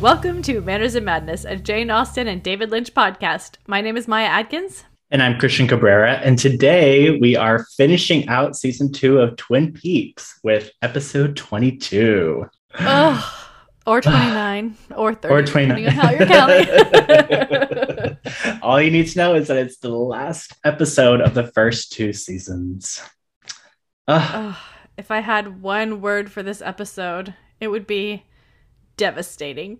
Welcome to Manners and Madness, a Jane Austen and David Lynch podcast. My name is Maya Adkins. And I'm Christian Cabrera. And today we are finishing out season two of Twin Peaks with episode 22. Oh, or 29, or 30, Or 29. depending on how you're counting. All you need to know is that it's the last episode of the first two seasons. Ugh, Oh, if I had one word for this episode, it would be devastating.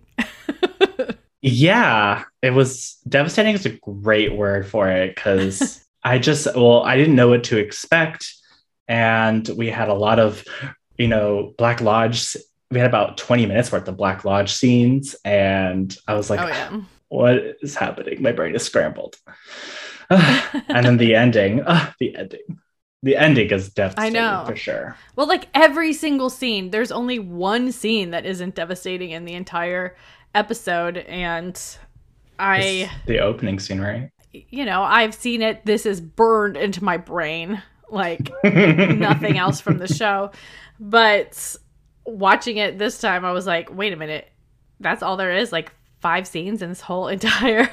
yeah, it was devastating is a great word for it because I just, well, I didn't know what to expect. And we had a lot of, you know, Black Lodge. We had about 20 minutes worth of Black Lodge scenes. And I was like, oh, yeah. what is happening? My brain is scrambled. and then the ending, uh, the ending, the ending is devastating I know. for sure. Well, like every single scene, there's only one scene that isn't devastating in the entire episode. And I. It's the opening scene, right? you know, I've seen it. This is burned into my brain like nothing else from the show. But watching it this time, I was like, wait a minute. That's all there is? Like five scenes in this whole entire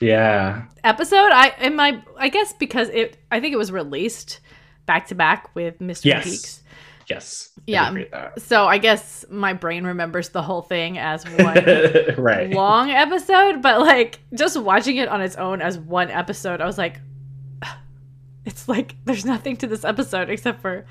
Yeah, episode? I in my I guess because it I think it was released back to back with Mr. Yes. Peaks. yes, Yeah. So I guess my brain remembers the whole thing as one right. long episode, but like just watching it on its own as one episode, I was like, it's like there's nothing to this episode except for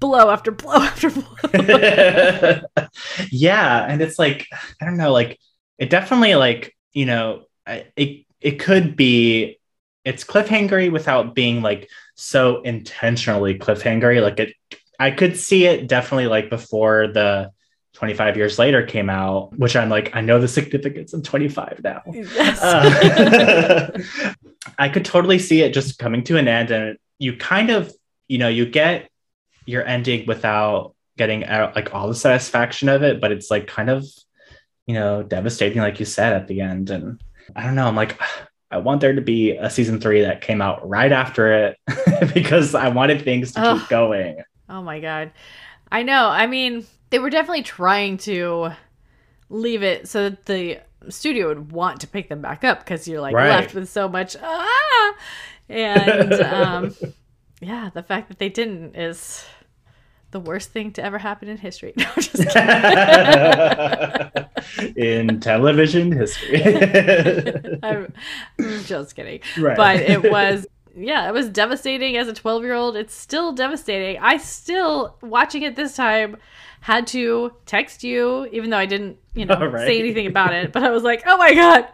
blow after blow after blow. yeah, and it's like I don't know, like it definitely like you know it it could be it's cliffhangery without being like so intentionally cliffhangery. Like it, I could see it definitely like before the 25 years later came out, which I'm like I know the significance of 25 now. yes. Uh, I could totally see it just coming to an end, and you kind of, you know, you get your ending without getting out like all the satisfaction of it, but it's like kind of, you know, devastating, like you said at the end. And I don't know, I'm like, I want there to be a season three that came out right after it because I wanted things to Ugh. keep going. oh my god. I know. I mean, they were definitely trying to leave it so that the studio would want to pick them back up because you're like Right. left with so much ah and um yeah the fact that they didn't is the worst thing to ever happen in history no, I'm just. In television history. I'm, I'm just kidding right. but it was yeah it was devastating as a 12 year old it's still devastating i still watching it this time had to text you even though i didn't you know Right. say anything about it but i was like oh my god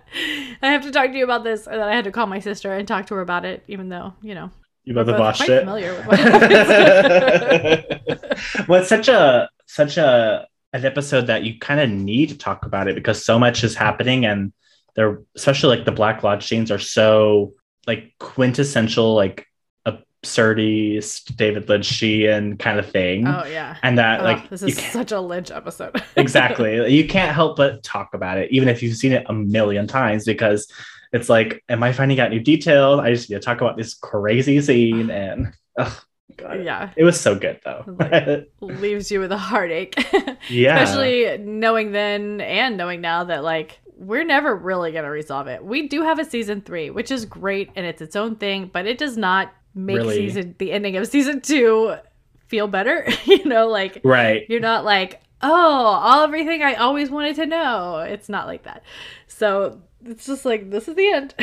i have to talk to you about this and then i had to call my sister and talk to her about it even though you know you both we're have both watched quite it. familiar with well, it's such a such a an episode that you kind of need to talk about it because so much is happening, and they're especially like the Black Lodge scenes are so like quintessential, like absurdist David Lynchian kind of thing, oh yeah. And that Oh, like this is such a lynch episode. Exactly. You can't help but talk about it even if you've seen it a million times because it's like am i finding out new details? I just need to talk about this crazy scene and oh god. Yeah. It was so good though. Like- leaves you with a heartache. Yeah. Especially knowing then and knowing now that like we're never really going to resolve it. We do have a season three which is great and it's its own thing but it does not make Really. season the ending of season two feel better. You know like right. you're not like oh all everything i always wanted to know. It's not like that. So it's just like this is the end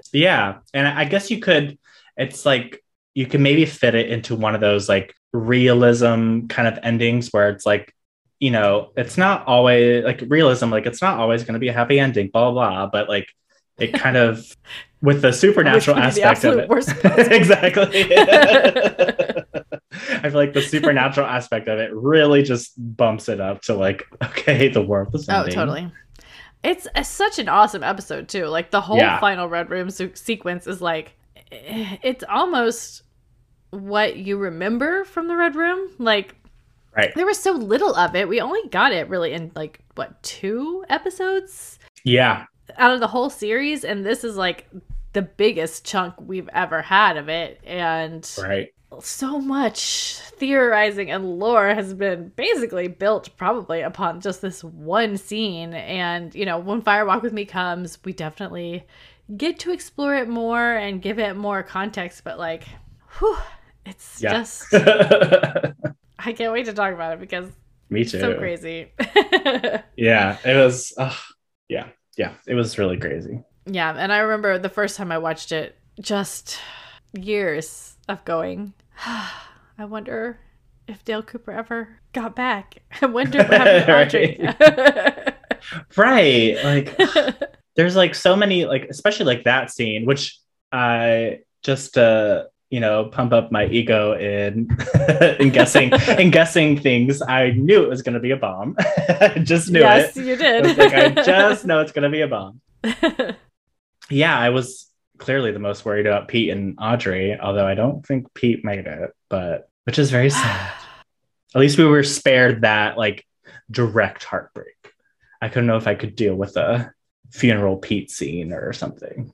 yeah and i guess you could it's like you can maybe fit it into one of those like realism kind of endings where it's like you know it's not always like realism like it's not always going to be a happy ending blah blah blah but like it kind of with the supernatural Which would be the aspect of it worst possible. exactly i feel like the supernatural aspect of it really just bumps it up to like okay the world is Oh, totally. It's a, such an awesome episode too. Like the whole Yeah. final red room se- sequence is like, it's almost what you remember from the red room. Like right there was so little of it. We only got it really in like what two episodes yeah out of the whole series, and this is like the biggest chunk we've ever had of it. And Right. So much theorizing and lore has been basically built probably upon just this one scene. And, you know, when Fire Walk with Me comes, we definitely get to explore it more and give it more context. But, like, whew, it's Yeah. just, I can't wait to talk about it because Me too. so crazy. Yeah, it was. ugh, yeah, yeah, it was really crazy. yeah. And I remember the first time I watched it, just years of going, I wonder if Dale Cooper ever got back. I wonder what happened to Audrey. Right, like there's like so many like especially like that scene which i just uh you know pump up my ego in in guessing in guessing things i knew it was going to be a bomb i just knew yes, it you I did. was like i just know it's going to be a bomb yeah i was clearly the most worried about pete and audrey although i don't think pete made it but which is very sad at least we were spared that like direct heartbreak i couldn't know if i could deal with a funeral pete scene or something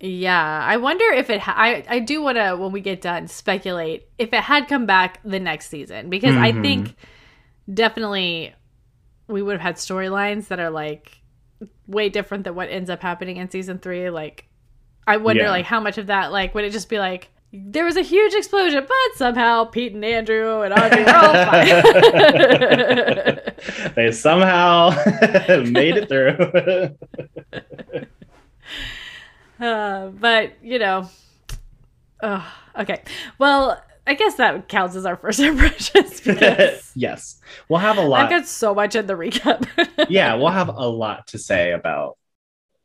yeah, I wonder if it. Ha- I I do want to when we get done speculate if it had come back the next season because I Mhm. think definitely we would have had storylines that are like way different than what ends up happening in season three. Like, I wonder Yeah. like how much of that like would it just be like there was a huge explosion, but somehow Pete and Andrew and Audrey were all fine. they somehow made it through Uh, but you know, uh, okay. Well, I guess that counts as our first impressions yes we'll have a I've lot got so much in the recap. yeah we'll have a lot to say about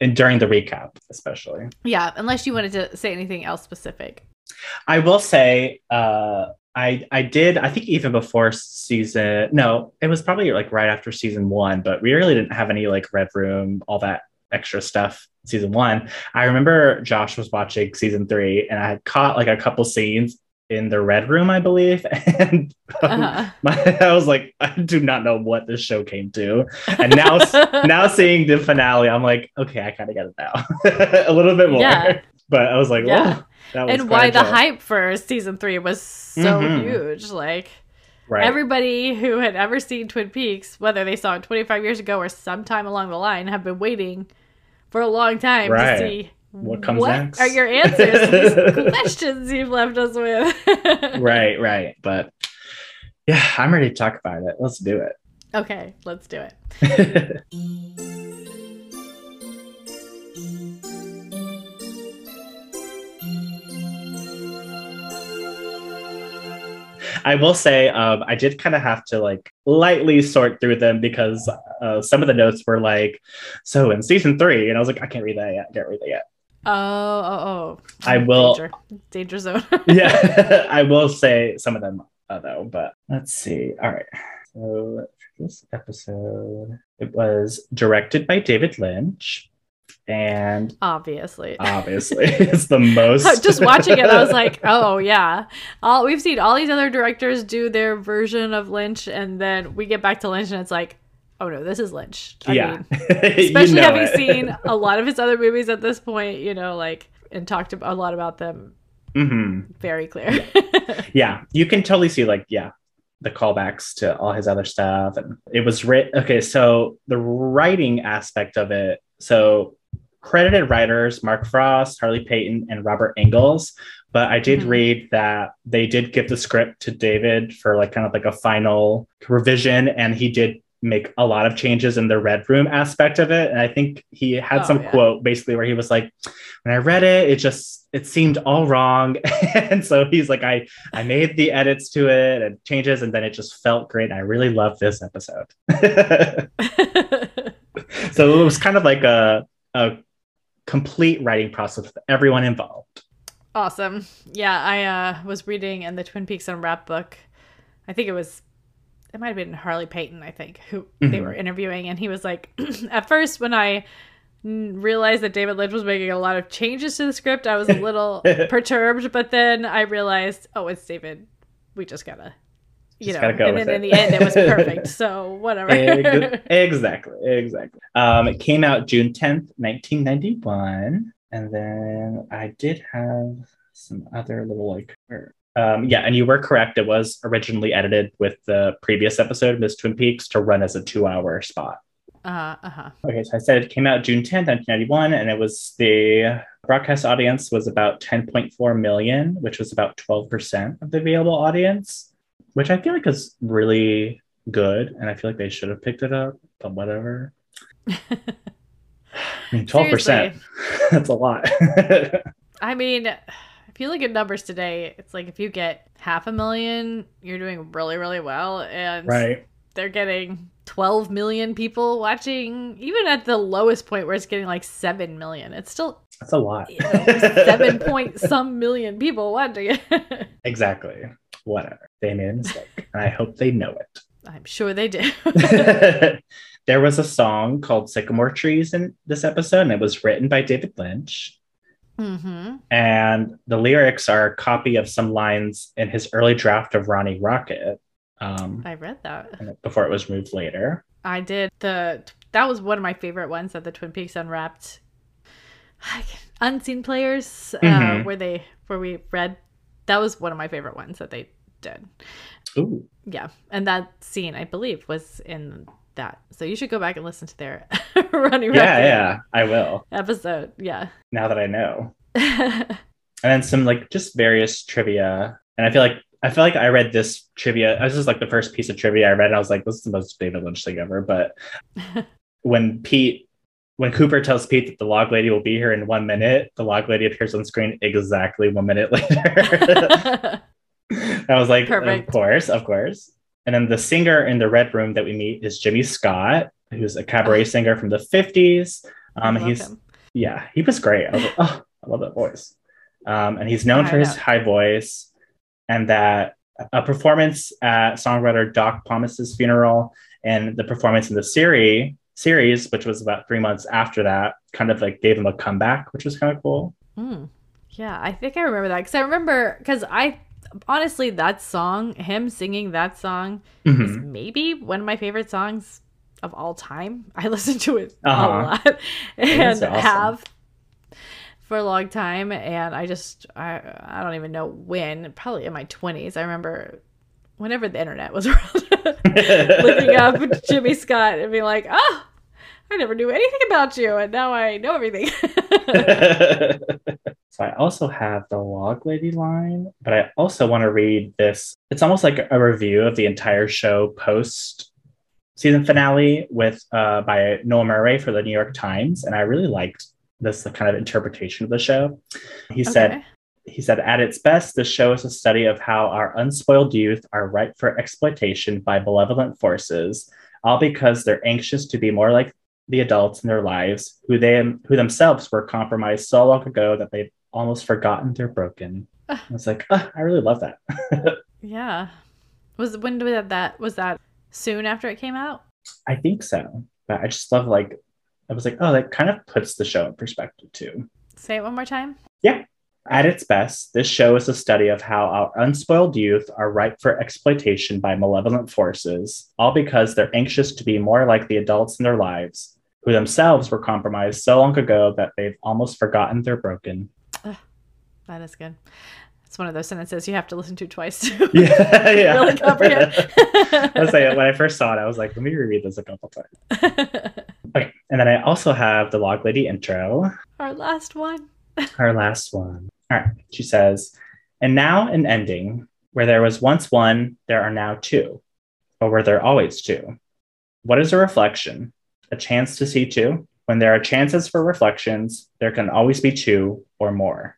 and during the recap especially yeah, unless you wanted to say anything else specific. I will say, uh, I I did. I think even before season, no, it was probably like right after season one. But we really didn't have any like red room, all that extra stuff. Season one. I remember Josh was watching season three, and I had caught like a couple scenes in the red room, I believe, and um, Uh-huh. my, I was like, I do not know what this show came to. And now, now seeing the finale, I'm like, okay, I kind of get it now, a little bit more. Yeah. But I was like, Yeah. whoa, that was and why the hype for season three was so Mhm. huge. Like Right. everybody who had ever seen Twin Peaks, whether they saw it 25 years ago or sometime along the line, have been waiting for a long time Right. to see What comes next? are your answers to these questions you've left us with. right, right. But yeah, I'm ready to talk about it. Let's do it. Okay, let's do it. it. I will say, um, I did kind of have to like lightly sort through them because uh, some of the notes were like, "So in season three," and I was like, "I can't read that yet. I can't read that yet." Oh, oh, oh. I will- Danger, Danger zone. yeah, I will say some of them uh, though, but let's see. All right. So for this episode, it was directed by David Lynch, and Obviously. obviously, it's the most. Just watching it, I was like, "Oh yeah." All we've seen all these other directors do their version of Lynch, and then we get back to Lynch, and it's like, "Oh no, this is Lynch." I yeah, mean, You especially know having it. seen a lot of his other movies at this point, you know, like and talked a lot about them. Mhm. Very clear. Yeah, you can totally see like yeah, the callbacks to all his other stuff, and it was writ. Okay, so the writing aspect of it. So credited writers Mark Frost, Harley Peyton, and Robert Engels. But I did Mhm. read that they did give the script to David for like kind of like a final revision, and he did make a lot of changes in the red room aspect of it. And I think he had Oh, some yeah. quote basically where he was like, when I read it, it just it seemed all wrong. and so he's like, I I made the edits to it and changes, and then it just felt great. I really loved this episode. so it was kind of like a a complete writing process with everyone involved. awesome. Yeah, I uh, was reading in the Twin Peaks Unwrapped book. I think it was, it might have been Harley Peyton, I think, who they Mhm. were interviewing. And he was like, at first, when I realized that David Lynch was making a lot of changes to the script, I was a little perturbed. But then I realized, oh, it's David. We just gotta, you Just know. gotta go and then in the end, it was perfect. So whatever. Exactly, exactly. Um, it came out June tenth, nineteen ninety one. and then I did have some other little like. Um, yeah, and you were correct. It was originally edited with the previous episode, Miss Twin Peaks, to run as a two-hour spot. Uh huh. Okay, so I said it came out June 10th, 1991, and it was the broadcast audience was about 10.4 million, which was about 12% of the available audience, which I feel like is really good. And I feel like they should have picked it up, but whatever. I mean, 12%, that's a lot. I mean, if you look at numbers today, it's like if you get half a million, you're doing really, really well. And right. they're getting 12 million people watching, even at the lowest point where it's getting like 7 million. It's still That's a lot. you know, 7 point some million people watching it. exactly. Whatever. They made a mistake, and I hope they know it. I'm sure they do. there was a song called Sycamore Trees in this episode, and it was written by David Lynch. Hmm And the lyrics are a copy of some lines in his early draft of Ronnie Rocket um, I read that. before it was moved later. I did the that was one of my favorite ones of the Twin Peaks Unwrapped unseen players uh, Mhm. where they where we read that was one of my favorite ones that they did. Ooh, Yeah, and that scene I believe was in that. So you should go back and listen to their running yeah, yeah, I will episode. Yeah. now that I know. And then some like just various trivia. And I feel like I feel like I read this trivia. This is like the first piece of trivia I read. And I was like, this is the most David Lynch thing ever. But when Pete, when Cooper tells Pete that the log lady will be here in one minute, the log lady appears on screen exactly one minute later. I was like, Perfect. of course, of course. And then the singer in the red room that we meet is Jimmy Scott, who's a cabaret singer from the 50s. Um, he's him. yeah, he was great. I was like, oh, I love that voice. Um, and he's known for his high voice, and that a performance at songwriter Doc Pomus's funeral and the performance in the series series, which was about three months after that, kind of like gave him a comeback, which was kind of cool. Mm. Yeah, I think I remember that because I remember because I honestly that song, him singing that song, is Mhm. maybe one of my favorite songs of all time. I listen to it Uh-huh. a lot and awesome. have for a long time, and I just I I don't even know when, probably in my twenties. I remember whenever the internet was around, looking up Jimmy Scott and being like, oh. I never knew anything about you, and now I know everything. So I also have the log lady line, but I also want to read this. It's almost like a review of the entire show post season finale with uh, by Noel Murray for the New York Times, and I really liked this kind of interpretation of the show. He said, he said, at its best, the show is a study of how our unspoiled youth are ripe for exploitation by malevolent forces, all because they're anxious to be more like the adults in their lives, who they who themselves were compromised so long ago that they've almost forgotten they're broken. I was like, "Ah, I really love that. Yeah. Was when did that was that soon after it came out? I think so, but I just love like I was like, oh, that kind of puts the show in perspective too. Say it one more time. Yeah. At its best, this show is a study of how our unspoiled youth are ripe for exploitation by malevolent forces, all because they're anxious to be more like the adults in their lives, who themselves were compromised so long ago that they've almost forgotten they're broken. That is good. It's one of those sentences you have to listen to twice to Yeah, yeah. really comprehend. I was like, when I first saw it, I was like, let me reread this a couple times. Okay, and then I also have the Log Lady intro. Our last one. Our last one. All right. She says, and now an ending where there was once one, there are now two, or were there always two? What is a reflection? A chance to see two? When there are chances for reflections, there can always be two or more.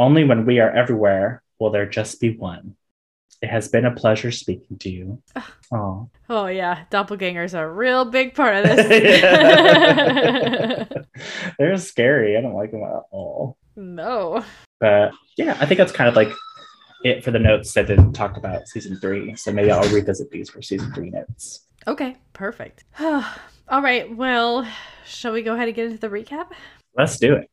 Only when we are everywhere will there just be one. It has been a pleasure speaking to you. Oh, Oh yeah, doppelgangers are a real big part of this. they're scary. I don't like them at all. no. But yeah, I think that's kind of like it for the notes that didn't talk about season three. So maybe I'll revisit these for season three notes. Okay, perfect. All right, well, shall we go ahead and get into the recap? Let's do it.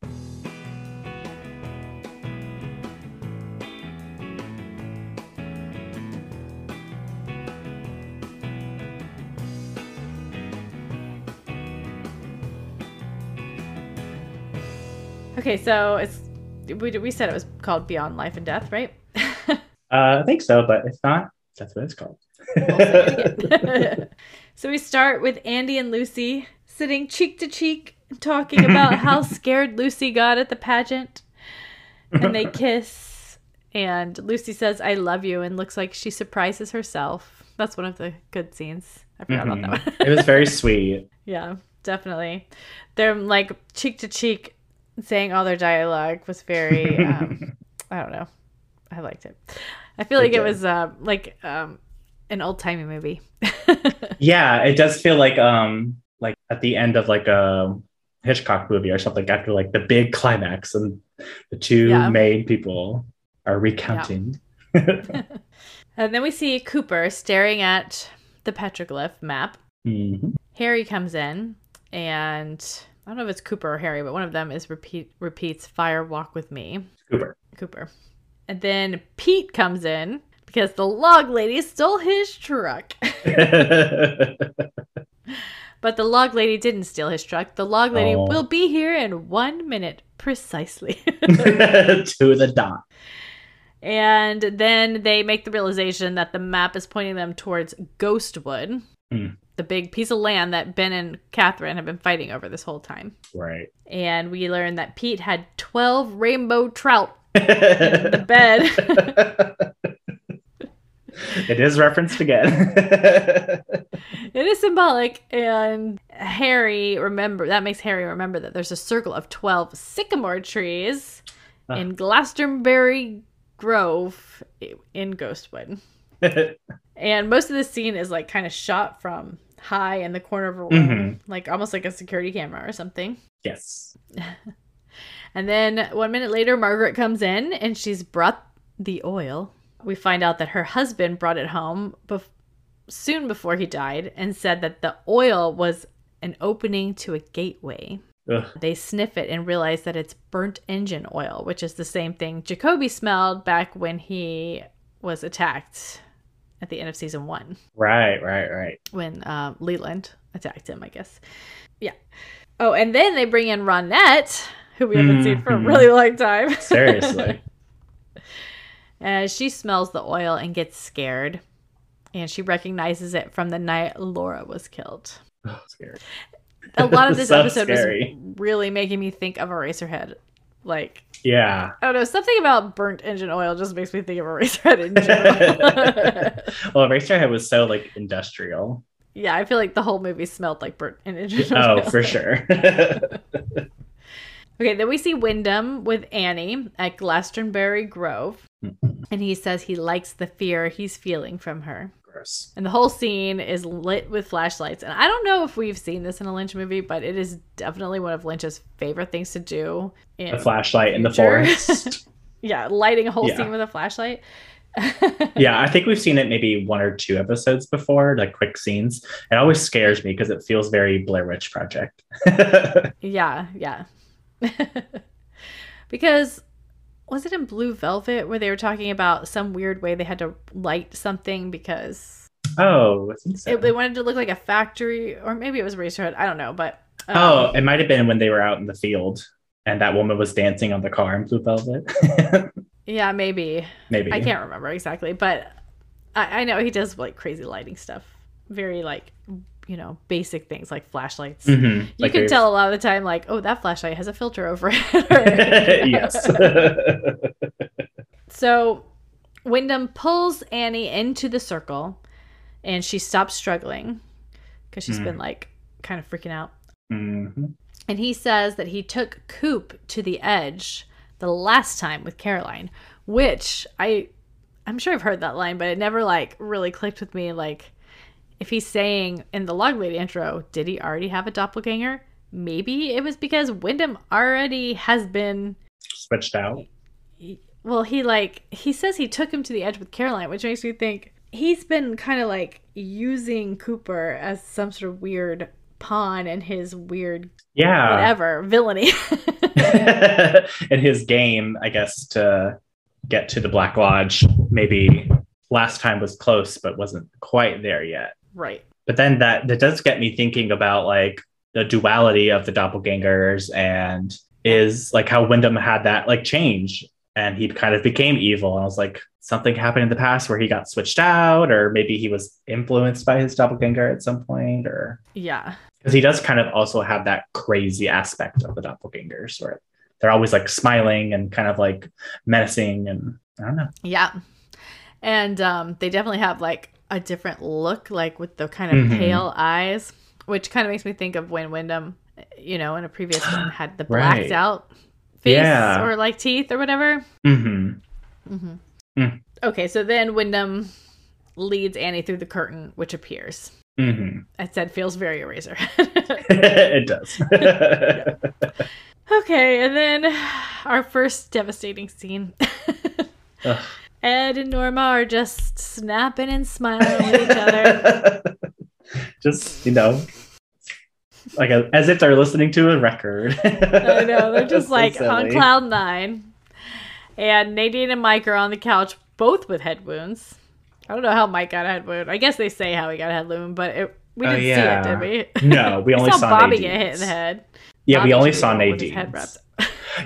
Okay, so it's we, we said it was called Beyond Life and Death, right? uh, I think so, but if not, that's what it's called. so we start with Andy and Lucy sitting cheek to cheek talking about how scared Lucy got at the pageant. And they kiss and Lucy says I love you and looks like she surprises herself. That's one of the good scenes. I forgot mm-hmm. about that one. it was very sweet. Yeah, definitely. They're like cheek to cheek saying all their dialogue was very um, I don't know. I liked it. I feel like it, it was uh, like um, an old timey movie. yeah, it does feel like um like at the end of like a Hitchcock movie or something after like the big climax and the two yeah. main people are recounting. Yeah. and then we see Cooper staring at the petroglyph map. Mm-hmm. Harry comes in and I don't know if it's Cooper or Harry, but one of them is repeat repeats "Fire Walk with Me." Cooper. Cooper. And then Pete comes in because the log lady stole his truck. but the log lady didn't steal his truck. The log lady oh. will be here in one minute precisely. to the dot. And then they make the realization that the map is pointing them towards Ghostwood, mm. The big piece of land that Ben and Catherine have been fighting over this whole time. Right. And we learn that Pete had 12 rainbow trout in the bed. it is referenced again. it is symbolic, and Harry remember that makes Harry remember that there's a circle of twelve sycamore trees uh. in Glastonbury Grove in Ghostwood. and most of the scene is like kind of shot from high in the corner of a room, mm-hmm. like almost like a security camera or something. Yes. and then one minute later, Margaret comes in and she's brought the oil we find out that her husband brought it home bef- soon before he died and said that the oil was an opening to a gateway. Ugh. They sniff it and realize that it's burnt engine oil, which is the same thing Jacoby smelled back when he was attacked at the end of season one. Right, right, right. When uh, Leland attacked him, I guess. Yeah. Oh, and then they bring in Ronette, who we haven't mm-hmm. seen for a mm-hmm. really long time. Seriously. As she smells the oil and gets scared, and she recognizes it from the night Laura was killed. Oh, scared. A lot of this so episode scary. was really making me think of Eraserhead. Like, yeah, I don't know. Something about burnt engine oil just makes me think of Eraserhead in general. well, Eraserhead was so like industrial. Yeah, I feel like the whole movie smelled like burnt engine oil. Oh, for sure. Okay, then we see Windom with Annie at Glastonbury Grove, mm-hmm. and he says he likes the fear he's feeling from her. And the whole scene is lit with flashlights. And I don't know if we've seen this in a Lynch movie, but it is definitely one of Lynch's favorite things to do. In a flashlight in the forest. yeah, lighting a whole yeah. scene with a flashlight. yeah, I think we've seen it maybe one or two episodes before, like quick scenes. It always scares me because it feels very Blair Witch Project. yeah, yeah. because was it in Blue Velvet where they were talking about some weird way they had to light something because oh, I think so. It, they wanted to look like a factory, or maybe it was Eraserhead. I don't know, but um, oh, it might have been when they were out in the field and that woman was dancing on the car in Blue Velvet. yeah, maybe. Maybe I can't remember exactly, but I, I know he does like crazy lighting stuff. Very like you know basic things like flashlights mm-hmm. you like can tell a lot of the time like oh that flashlight has a filter over it yes so windom pulls annie into the circle and she stops struggling because she's mm. been like kind of freaking out mm-hmm. and he says that he took coop to the edge the last time with caroline which i i'm sure i've heard that line but it never like really clicked with me like if he's saying in the Log Lady intro, did he already have a doppelganger? Maybe it was because Windom already has been switched out. Well, he like he says he took him to the edge with Caroline, which makes me think he's been kind of like using Cooper as some sort of weird pawn in his weird yeah whatever villainy in his game i guess to get to the black lodge maybe last time was close but wasn't quite there yet Right. But then that that does get me thinking about like the duality of the doppelgangers and is like how Windom had that like change and he kind of became evil. And I was like, something happened in the past where he got switched out, or maybe he was influenced by his doppelganger at some point, or Yeah. because he does kind of also have that crazy aspect of the doppelgangers where they're always like smiling and kind of like menacing and I don't know. Yeah. And um, they definitely have like a different look, like with the kind of Mhm. pale eyes, which kind of makes me think of when Windom, you know, in a previous one had the blacked Right. out face Yeah. or like teeth or whatever. hmm hmm Mm. Okay, so then Windom leads Annie through the curtain, which appears. hmm I said feels very eraser. it does. okay, and then our first devastating scene. Ugh. Ed and Norma are just snapping and smiling at each other. just you know, like a, as if they're listening to a record. I know they're just So like on cloud nine. And Nadine and Mike are on the couch, both with head wounds. I don't know how Mike got a head wound. I guess they say how he got a head wound, but it, we Oh, didn't yeah. see it, did we? No, we only saw, saw Bobby Nadine's. get hit in the head. Yeah, we only saw the one with his head Nadine's.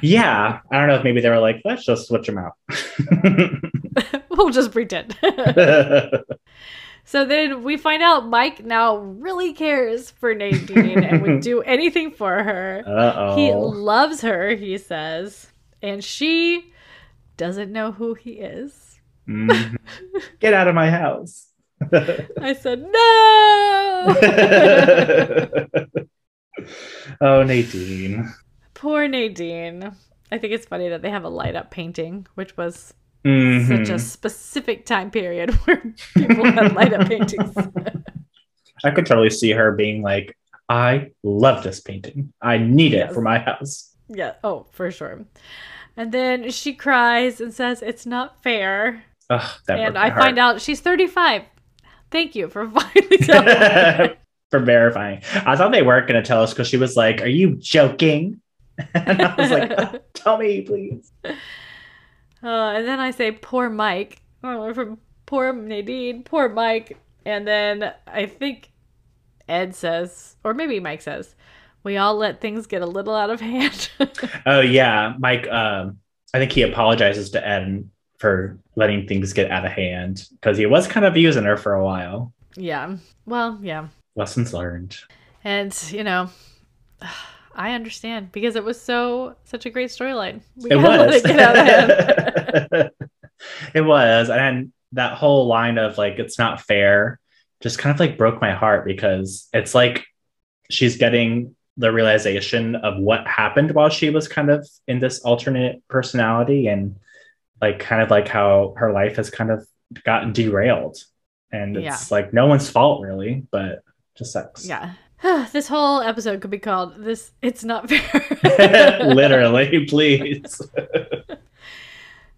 Yeah, I don't know if maybe they were like, let's just switch them out. We'll just pretend. so then we find out Mike now really cares for Nadine and would do anything for her. Uh He loves her, he says, and she doesn't know who he is. Mhm. Get out of my house. I said, no! oh, Nadine. Poor Nadine. I think it's funny that they have a light up painting, which was Mhm. such a specific time period where people had light up paintings. I could totally see her being like, I love this painting. I need it for my house. yeah, oh, for sure. And then she cries and says, It's not fair. Ugh, and I find out she's 35. Thank you for finally telling for verifying. I thought they weren't going to tell us because she was like, Are you joking? and I was like, "Ugh, Tell me, please. Uh, and then I say, poor Mike. Oh, from poor Nadine, poor Mike. And then I think Ed says, or maybe Mike says, we all let things get a little out of hand. Oh, yeah. Mike, um, I think he apologizes to Ed for letting things get out of hand because he was kind of using her for a while. yeah. Well, yeah. Lessons learned. And, you know, I understand because it was so, such a great storyline. It was. it get out of it was. And that whole line of like, it's not fair just kind of like broke my heart because it's like she's getting the realization of what happened while she was kind of in this alternate personality and like kind of like how her life has kind of gotten derailed. And it's Yeah. like no one's fault really, but just sucks. yeah. this whole episode could be called this it's not fair Literally, please.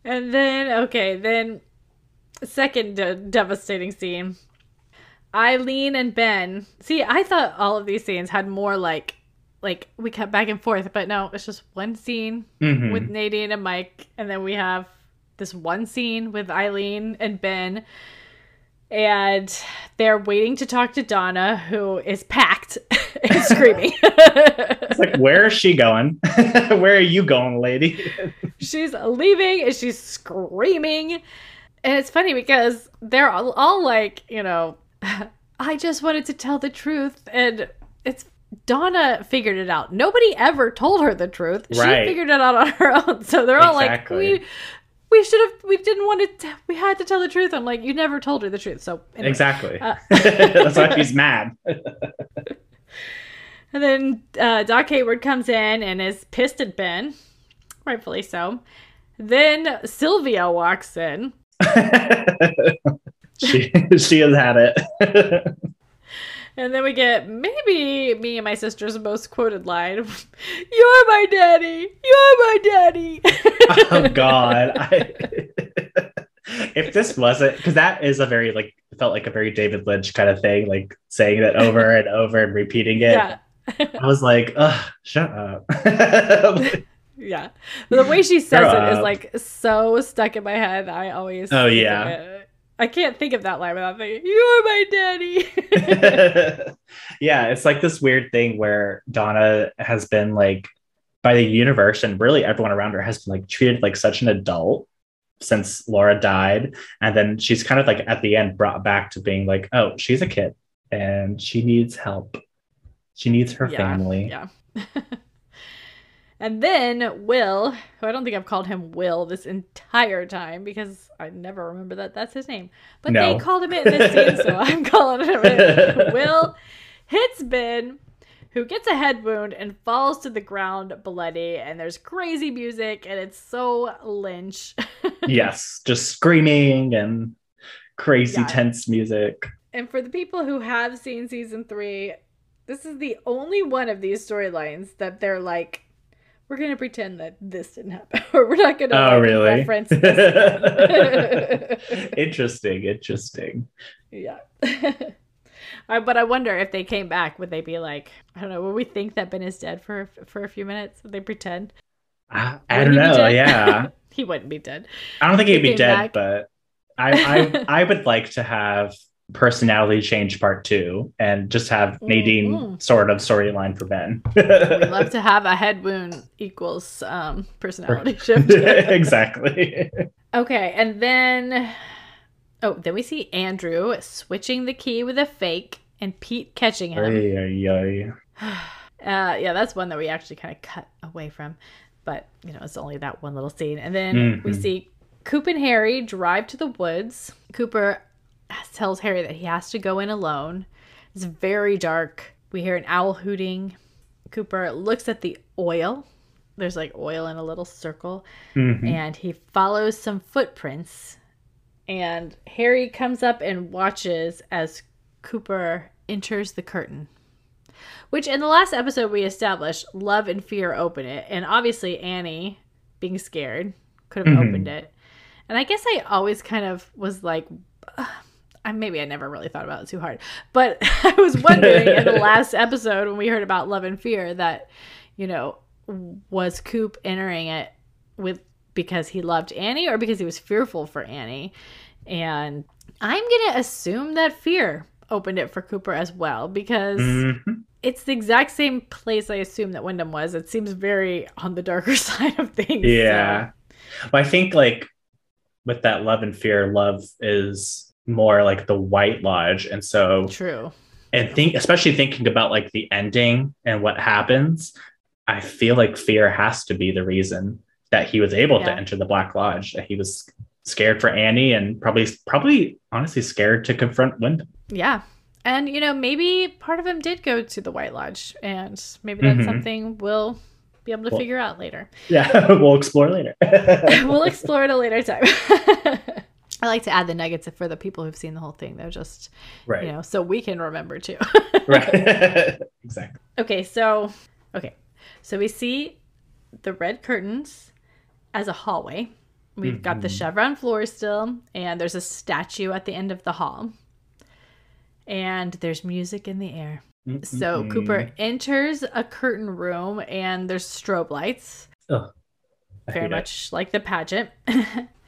And then, okay, then second de- devastating scene. Eileen and Ben. See, I thought all of these scenes had more like, like we cut back and forth, but no, it's just one scene Mhm. with Nadine and Mike, and then we have this one scene with Eileen and Ben, and they're waiting to talk to Donna, who is packed and screaming. It's like, where is she going? where are you going, lady? she's leaving and she's screaming. And it's funny because they're all, all like, you know, I just wanted to tell the truth. And it's Donna figured it out. Nobody ever told her the truth. Right. She figured it out on her own. So they're all Exactly. like, we. We should have. We didn't want to. We had to tell the truth. I'm like, you never told her the truth. So anyway. Exactly. Uh, That's why she's mad. And then uh, Doc Hayward comes in and is pissed at Ben, rightfully so. Then Sylvia walks in. she she has had it. And then we get maybe me and my sister's most quoted line You're my daddy! You're my daddy! oh God. I, if this wasn't because that is a very like felt like a very David Lynch kind of thing, like saying that over and over and repeating it. Yeah. I was like, ugh, shut up. Yeah. But the way she says it is up. like so stuck in my head. I always. Oh, yeah. it. I can't think of that line without thinking, You're my daddy! yeah, it's like this weird thing where Donna has been like by the universe and really everyone around her has been like treated like such an adult since Laura died. And then she's kind of like at the end brought back to being like, oh, she's a kid and she needs help. She needs her Yeah, family. Yeah. and then Will, who I don't think I've called him Will this entire time because I never remember that that's his name. But No. they called him it in this scene, so I'm calling him it. Will hits Ben, who gets a head wound and falls to the ground bloody. And there's crazy music, and it's so Lynch. yes, just screaming and crazy Yeah. tense music. And for the people who have seen season three, this is the only one of these storylines that they're like, we're gonna pretend that this didn't happen, or we're not gonna Oh, really? reference this. interesting, interesting. yeah. Uh, but I wonder if they came back, would they be like, I don't know, would we think that Ben is dead for for a few minutes? Would they pretend? I, I don't know. Yeah. he wouldn't be dead. I don't think he'd He be dead, back. but I, I I would like to have personality change part two and just have Nadine Mhm. sort of storyline for Ben. We'd love to have a head wound equals um, personality shift. exactly. Okay, and then oh, then we see Andrew switching the key with a fake and Pete catching him. Ay, ay, ay. Uh, yeah, that's one that we actually kind of cut away from, but you know, it's only that one little scene. And then we Mhm. see Coop and Harry drive to the woods. Cooper tells Harry that he has to go in alone. It's very dark. We hear an owl hooting. Cooper looks at the oil. There's like oil in a little circle Mhm. and he follows some footprints and harry comes up and watches as cooper enters the curtain which in the last episode we established love and fear open it and obviously annie being scared could have Mhm. opened it and i guess i always kind of was like maybe I never really thought about it too hard, but I was wondering in the last episode when we heard about love and fear that, you know, was Coop entering it with because he loved Annie or because he was fearful for Annie. And I'm going to assume that fear opened it for Cooper as well because Mhm. it's the exact same place I assume that Windom was. It seems very on the darker side of things. Yeah. Well, I think like with that love and fear, love is more like the White Lodge, and so true. and think especially thinking about like the ending and what happens i feel like fear has to be the reason that he was able to enter the black lodge that he was scared for annie and probably probably honestly scared to confront windom Yeah. And, you know, maybe part of him did go to the White Lodge, and maybe that's Mhm. something we'll be able to Well- figure out later. yeah we'll explore later we'll explore it a later time. I like to add the nuggets for the people who've seen the whole thing, They're just, right you know, so we can remember too. right exactly okay, so, okay. So we see the red curtains as a hallway. We've got the Mhm. chevron floor still, and there's a statue at the end of the hall. And there's music in the air. So Mm-mm. Cooper enters a curtain room, and there's strobe lights. I very hate it. much like the pageant.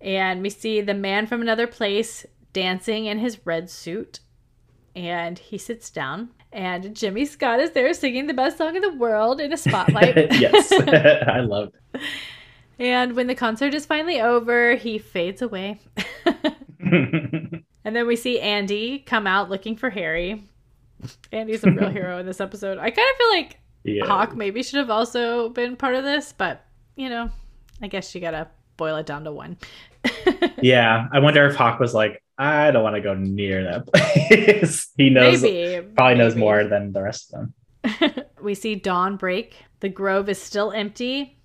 and we see the man from another place dancing in his red suit. And he sits down. And Jimmy Scott is there singing the best song in the world in a spotlight. yes i love and when the concert is finally over, he fades away. And then we see Andy come out looking for Harry. Andy's a real hero in this episode. I kind of feel like yeah Hawk maybe should have also been part of this, but you know, I guess you gotta boil it down to one. Yeah, I wonder if Hawk was like, I don't want to go near that place. he knows, maybe probably knows more than the rest of them. we see dawn break. The grove is still empty.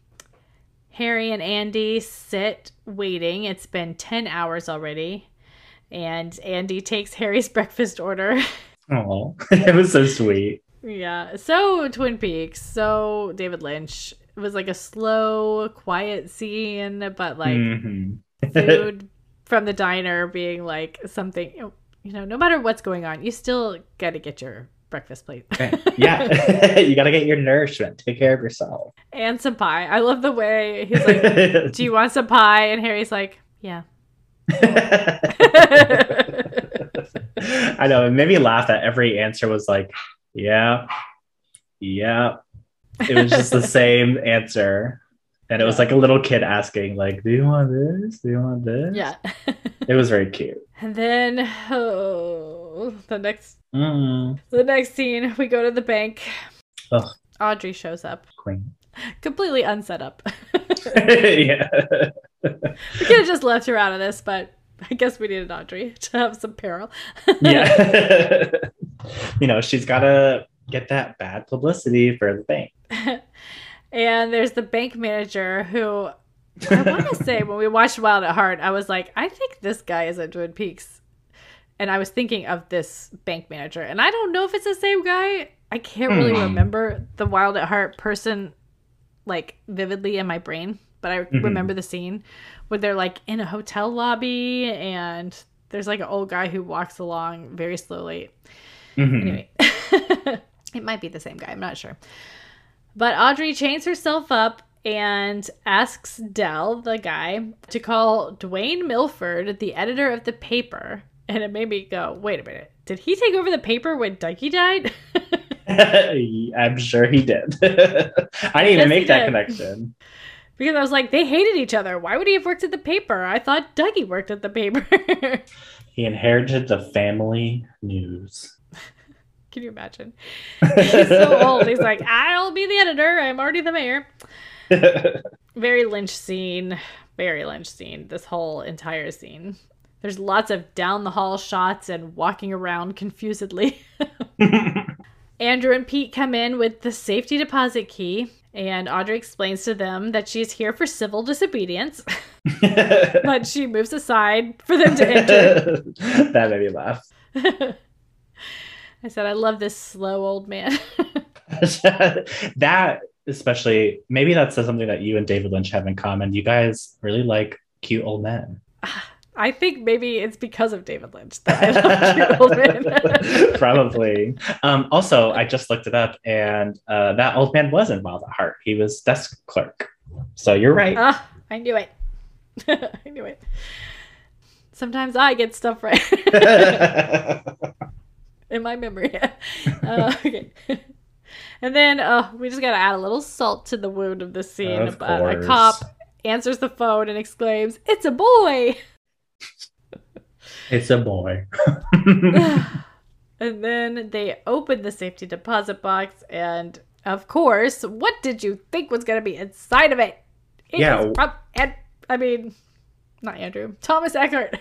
Harry and Andy sit waiting. It's been 10 hours already. And Andy takes Harry's breakfast order. Oh, it was so sweet. yeah, so Twin Peaks, so David Lynch. It was like a slow, quiet scene, but like Mhm. food from the diner being like something, you know, no matter what's going on, you still got to get your breakfast plate. yeah, you got to get your nourishment. Take care of yourself. and some pie. I love the way he's like, Do you want some pie? And Harry's like, Yeah. I know. It made me laugh that every answer was like, yeah, yeah, It was just the same answer. And it was like a little kid asking, like, do you want this? Do you want this? Yeah. It was very cute. and then oh, the next Mm. the next scene, we go to the bank. Ugh. Audrey shows up, Queen. completely unset up. yeah. we could have just left her out of this, but I guess we needed Audrey to have some peril. yeah. you know, she's got to get that bad publicity for the bank. and there's the bank manager who I want to say when we watched Wild at Heart, I was like, I think this guy is at Twin Peaks. And I was thinking of this bank manager. And I don't know if it's the same guy. I can't really Hmm. remember the Wild at Heart person like vividly in my brain, but I Mhm. remember the scene where they're like in a hotel lobby and there's like an old guy who walks along very slowly. Mhm. Anyway, it might be the same guy. I'm not sure. But Audrey chains herself up and asks Dell, the guy, to call Dwayne Milford, the editor of the paper. And it made me go, wait a minute. Did he take over the paper when Dougie died? I'm sure he did. I didn't even make that did. connection. because I was like, they hated each other. Why would he have worked at the paper? I thought Dougie worked at the paper. He inherited the family news. Can you imagine? He's so old. He's like, I'll be the editor. I'm already the mayor. very Lynch scene. Very Lynch scene. This whole entire scene. There's lots of down the hall shots and walking around confusedly. Andrew and Pete come in with the safety deposit key, and Audrey explains to them that she's here for civil disobedience, but she moves aside for them to enter. that made me laugh. I said, I love this slow old man. that especially maybe that's something that you and David Lynch have in common. You guys really like cute old men. I think maybe it's because of David Lynch that I love cute old men. Probably. Um, also, I just looked it up, and uh, that old man was in Wild at Heart. He was desk clerk. So you're right. Ah, I knew it. I knew it. Sometimes I get stuff right in my memory. uh, okay. And then uh, we just got to add a little salt to the wound of this scene. Of But a course. cop answers the phone and exclaims, It's a boy! it's a boy. and then they open the safety deposit box, and of course, what did you think was going to be inside of it? It Yeah. from- and, I mean, not Andrew, Thomas Eckert.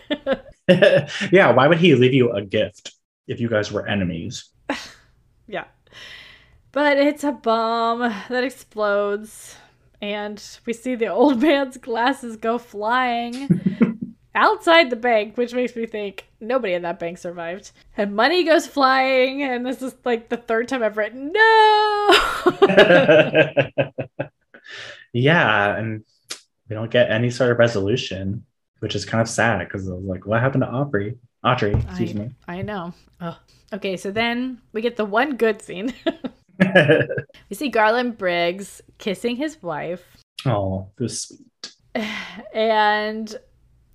yeah, why would he leave you a gift if you guys were enemies? yeah. But it's a bomb that explodes, and we see the old man's glasses go flying outside the bank, which makes me think nobody in that bank survived. And money goes flying, and this is like the third time I've written, no! yeah, and we don't get any sort of resolution, which is kind of sad because I was like, what happened to Aubrey? Audrey, excuse me. I know. Ugh. Okay, so then we get the one good scene. we see Garland Briggs kissing his wife, oh, was sweet. and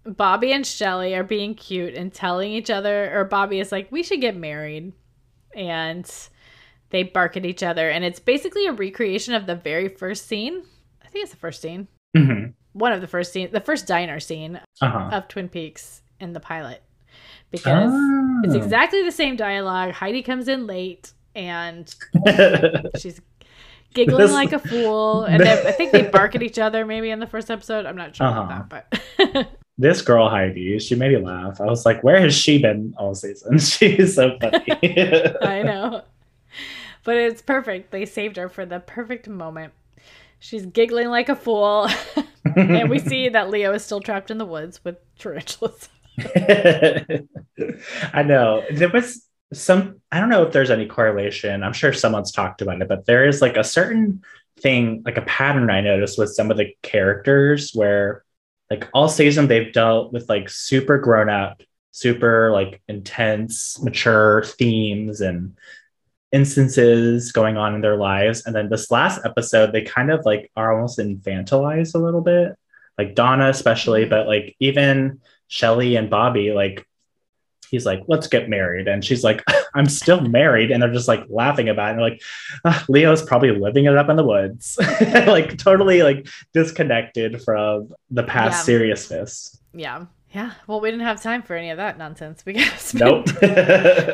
Bobby and Shelly are being cute and telling each other, or Bobby is like, we should get married. And they bark at each other. And it's basically a recreation of the very first scene. I think it's the first scene. Mhm. One of the first scene, the first diner scene Uh-huh. of Twin Peaks in the pilot. Because it's Oh. exactly the same dialogue. Heidi comes in late and she's giggling This- like a fool. And then I think they bark at each other maybe in the first episode. I'm not sure Uh-huh. about that, but this girl Heidi, she made me laugh. I was like, where has she been all season? She's so funny. I know. But it's perfect. They saved her for the perfect moment. She's giggling like a fool. and we see that Leo is still trapped in the woods with tarantulas. I know. There was some, I don't know if there's any correlation. I'm sure someone's talked about it, but there is like a certain thing, like a pattern I noticed with some of the characters where, like, all season they've dealt with like super grown up, super like intense, mature themes and instances going on in their lives. And then this last episode, they kind of like are almost infantilized a little bit, like Donna, especially, mm-hmm. but like even Shelly and Bobby, like he's like, let's get married. And she's like, I'm still married. And they're just like laughing about it. And they're like, "Ah, Leo's probably living it up in the woods. like totally like disconnected from the past Yeah. seriousness. Yeah. Yeah. Well, we didn't have time for any of that nonsense. We got Nope.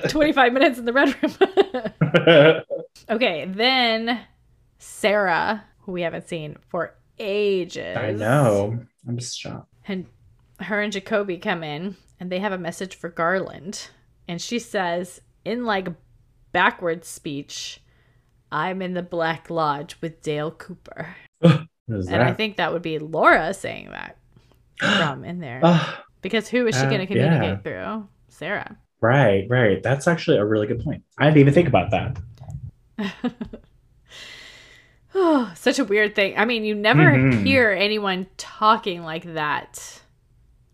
25 minutes in the red room. okay, then Sarah, who we haven't seen for ages. I know. I'm just shocked. And her and Jacoby come in and they have a message for Garland. And she says, in like backwards speech, I'm in the Black Lodge with Dale Cooper. And I think that would be Laura saying that from in there. Because who is she Uh, going to communicate yeah. through? Sarah. right, right. That's actually a really good point. I didn't even think about that. Oh, such a weird thing. I mean, you never Mhm. hear anyone talking like that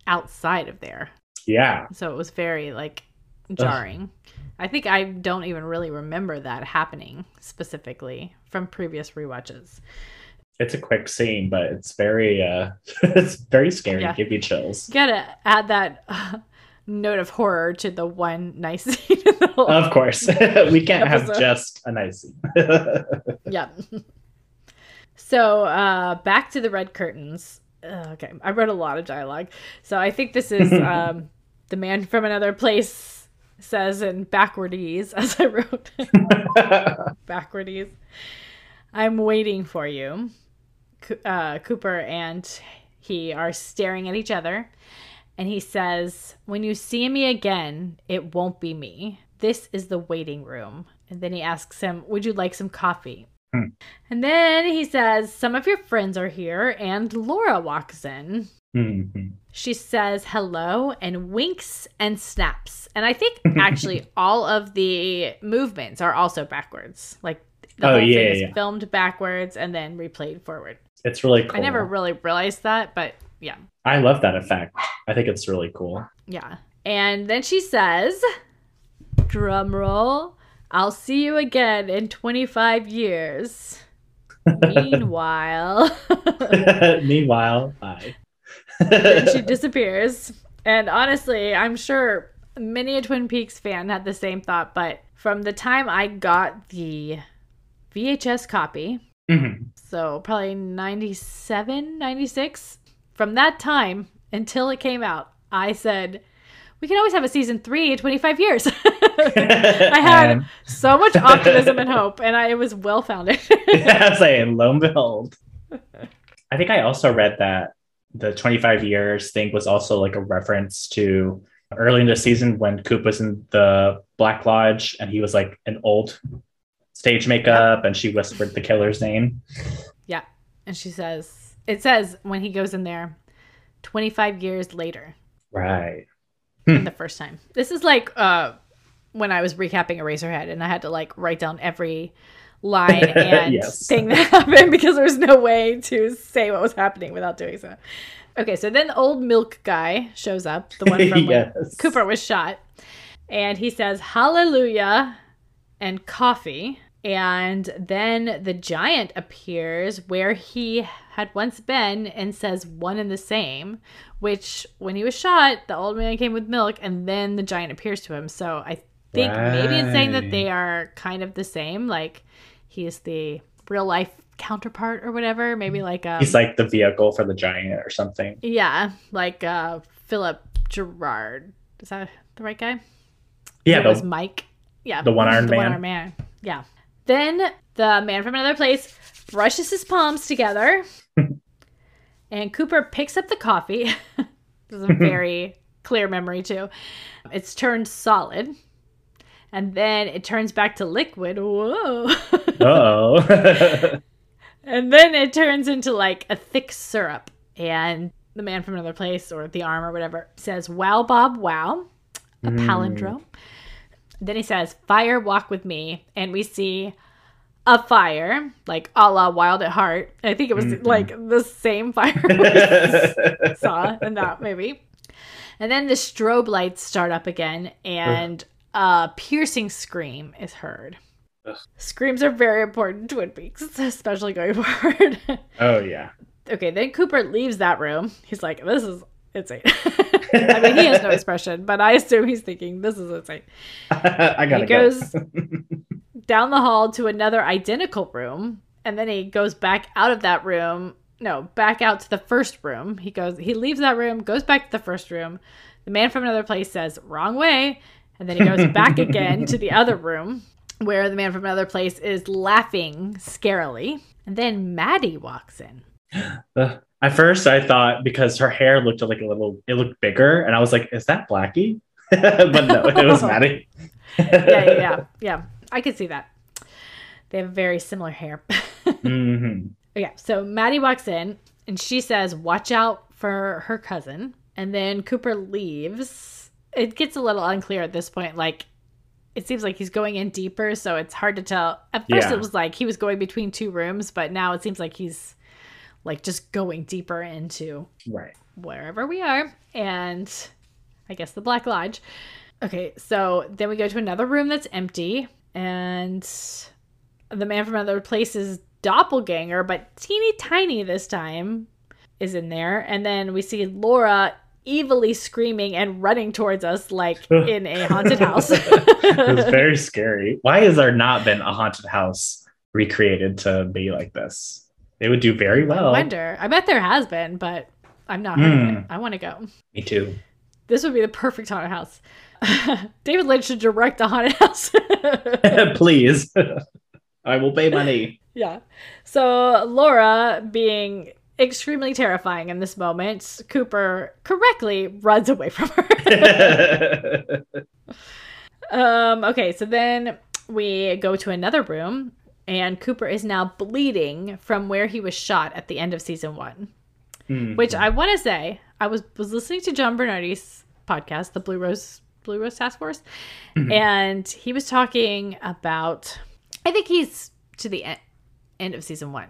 outside of there. Yeah. So it was very like jarring. I think I don't even really remember that happening specifically from previous rewatches. It's a quick scene, but it's very uh it's very scary. Yeah. Give you chills. You gotta add that uh, note of horror to the one nice scene in the whole. Of course. we can't have just a nice scene. yeah. so uh, back to the red curtains. Uh, okay, I read a lot of dialogue, so I think this is um, the man from another place says in backwardese, as I wrote backwardese. I'm waiting for you. Uh, Cooper and he are staring at each other, and he says, "When you see me again, it won't be me. This is the waiting room." And then he asks him, "Would you like some coffee?" Hmm. And then he says, "Some of your friends are here," and Laura walks in. Mhm. She says hello and winks and snaps. And I think actually all of the movements are also backwards. Like the Oh, whole yeah, thing is yeah. filmed backwards and then replayed forward. It's really cool. I never really realized that, but yeah. I love that effect. I think it's really cool. Yeah. And then she says, drum roll, I'll see you again in 25 years. Meanwhile, Meanwhile, bye. she disappears. And honestly, I'm sure many a Twin Peaks fan had the same thought, but from the time I got the VHS copy, Mhm. so probably 97, 96, from that time until it came out, I said, we can always have a season three in 25 years. I had And- so much optimism and hope, and I, it was well founded. I was saying, lo and behold. I think I also read that the 25 years thing was also like a reference to early in the season when Coop was in the Black Lodge and he was like an old stage makeup and she whispered the killer's name. Yeah. And she says, it says when he goes in there, 25 years later. Right. Than the first time. This is like uh, when I was recapping Eraserhead and I had to like write down every line and Yes. thing that happened because there was no way to say what was happening without doing so. Okay, so then the old milk guy shows up, the one from when Cooper was shot, and he says hallelujah and coffee. And then the giant appears where he had once been and says one and the same, which when he was shot, the old man came with milk and then the giant appears to him. So I think maybe it's saying that they are kind of the same. Like he is the real life counterpart or whatever. Maybe like um, He's like the vehicle for the giant or something. yeah, like uh Philip Gerard. Is that the right guy? Yeah, it was the, Mike. Yeah, the one-armed the man. one-armed man. Yeah. Then the man from another place brushes his palms together, and Cooper picks up the coffee. this is a very clear memory too. It's turned solid, and then it turns back to liquid. Whoa! oh. And then it turns into like a thick syrup. And the man from another place or the arm or whatever says, Wow, Bob, wow. A Mm. Then he says, Fire, walk with me. And we see a fire, like a la Wild at Heart. I think it was Mhm. like the same fire we saw in that movie. And then the strobe lights start up again, and a piercing scream is heard. Ugh. Screams are very important in Twin Peaks, especially going forward. oh yeah. okay, then Cooper leaves that room. He's like, "This is insane." I mean, he has no expression, but I assume he's thinking, this is insane. I gotta He goes down the hall to another identical room, and then he goes back out of that room. No, back out to the first room. He goes, he leaves that room, goes back to the first room. The man from another place says, wrong way. And then he goes back again to the other room where the man from another place is laughing scarily. And then Maddie walks in. At first, I thought because her hair looked like a little, it looked bigger, and I was like, "Is that Blackie?" but no, it was Maddie. Yeah, yeah, yeah. Yeah, I could see that. They have very similar hair. hmm Yeah, so Maddie walks in and she says, Watch out for her cousin. And then Cooper leaves. It gets a little unclear at this point. Like, it seems like he's going in deeper, so it's hard to tell. At first, Yeah. it was like he was going between two rooms, but now it seems like he's like just going deeper into Right. wherever we are. And I guess the Black Lodge. Okay, so then we go to another room that's empty, and the man from another place's doppelganger, but teeny tiny this time, is in there. And then we see Laura evilly screaming and running towards us like in a haunted house. it was very scary. Why has there not been a haunted house recreated to be like this? They would do very well. I wonder. I bet there has been, but I'm not it. I want to go. Me too. This would be the perfect haunted house. David Lynch should direct a haunted house. Please, I will pay money. yeah. So Laura, being extremely terrifying in this moment, Cooper correctly runs away from her. um, okay, so then we go to another room, and Cooper is now bleeding from where he was shot at the end of season one. Hmm. Which I want to say, I was was listening to John Bernardi's podcast, the Blue Rose Blue Rose Task Force, Mhm. and he was talking about. I think he's to the en- end of season one,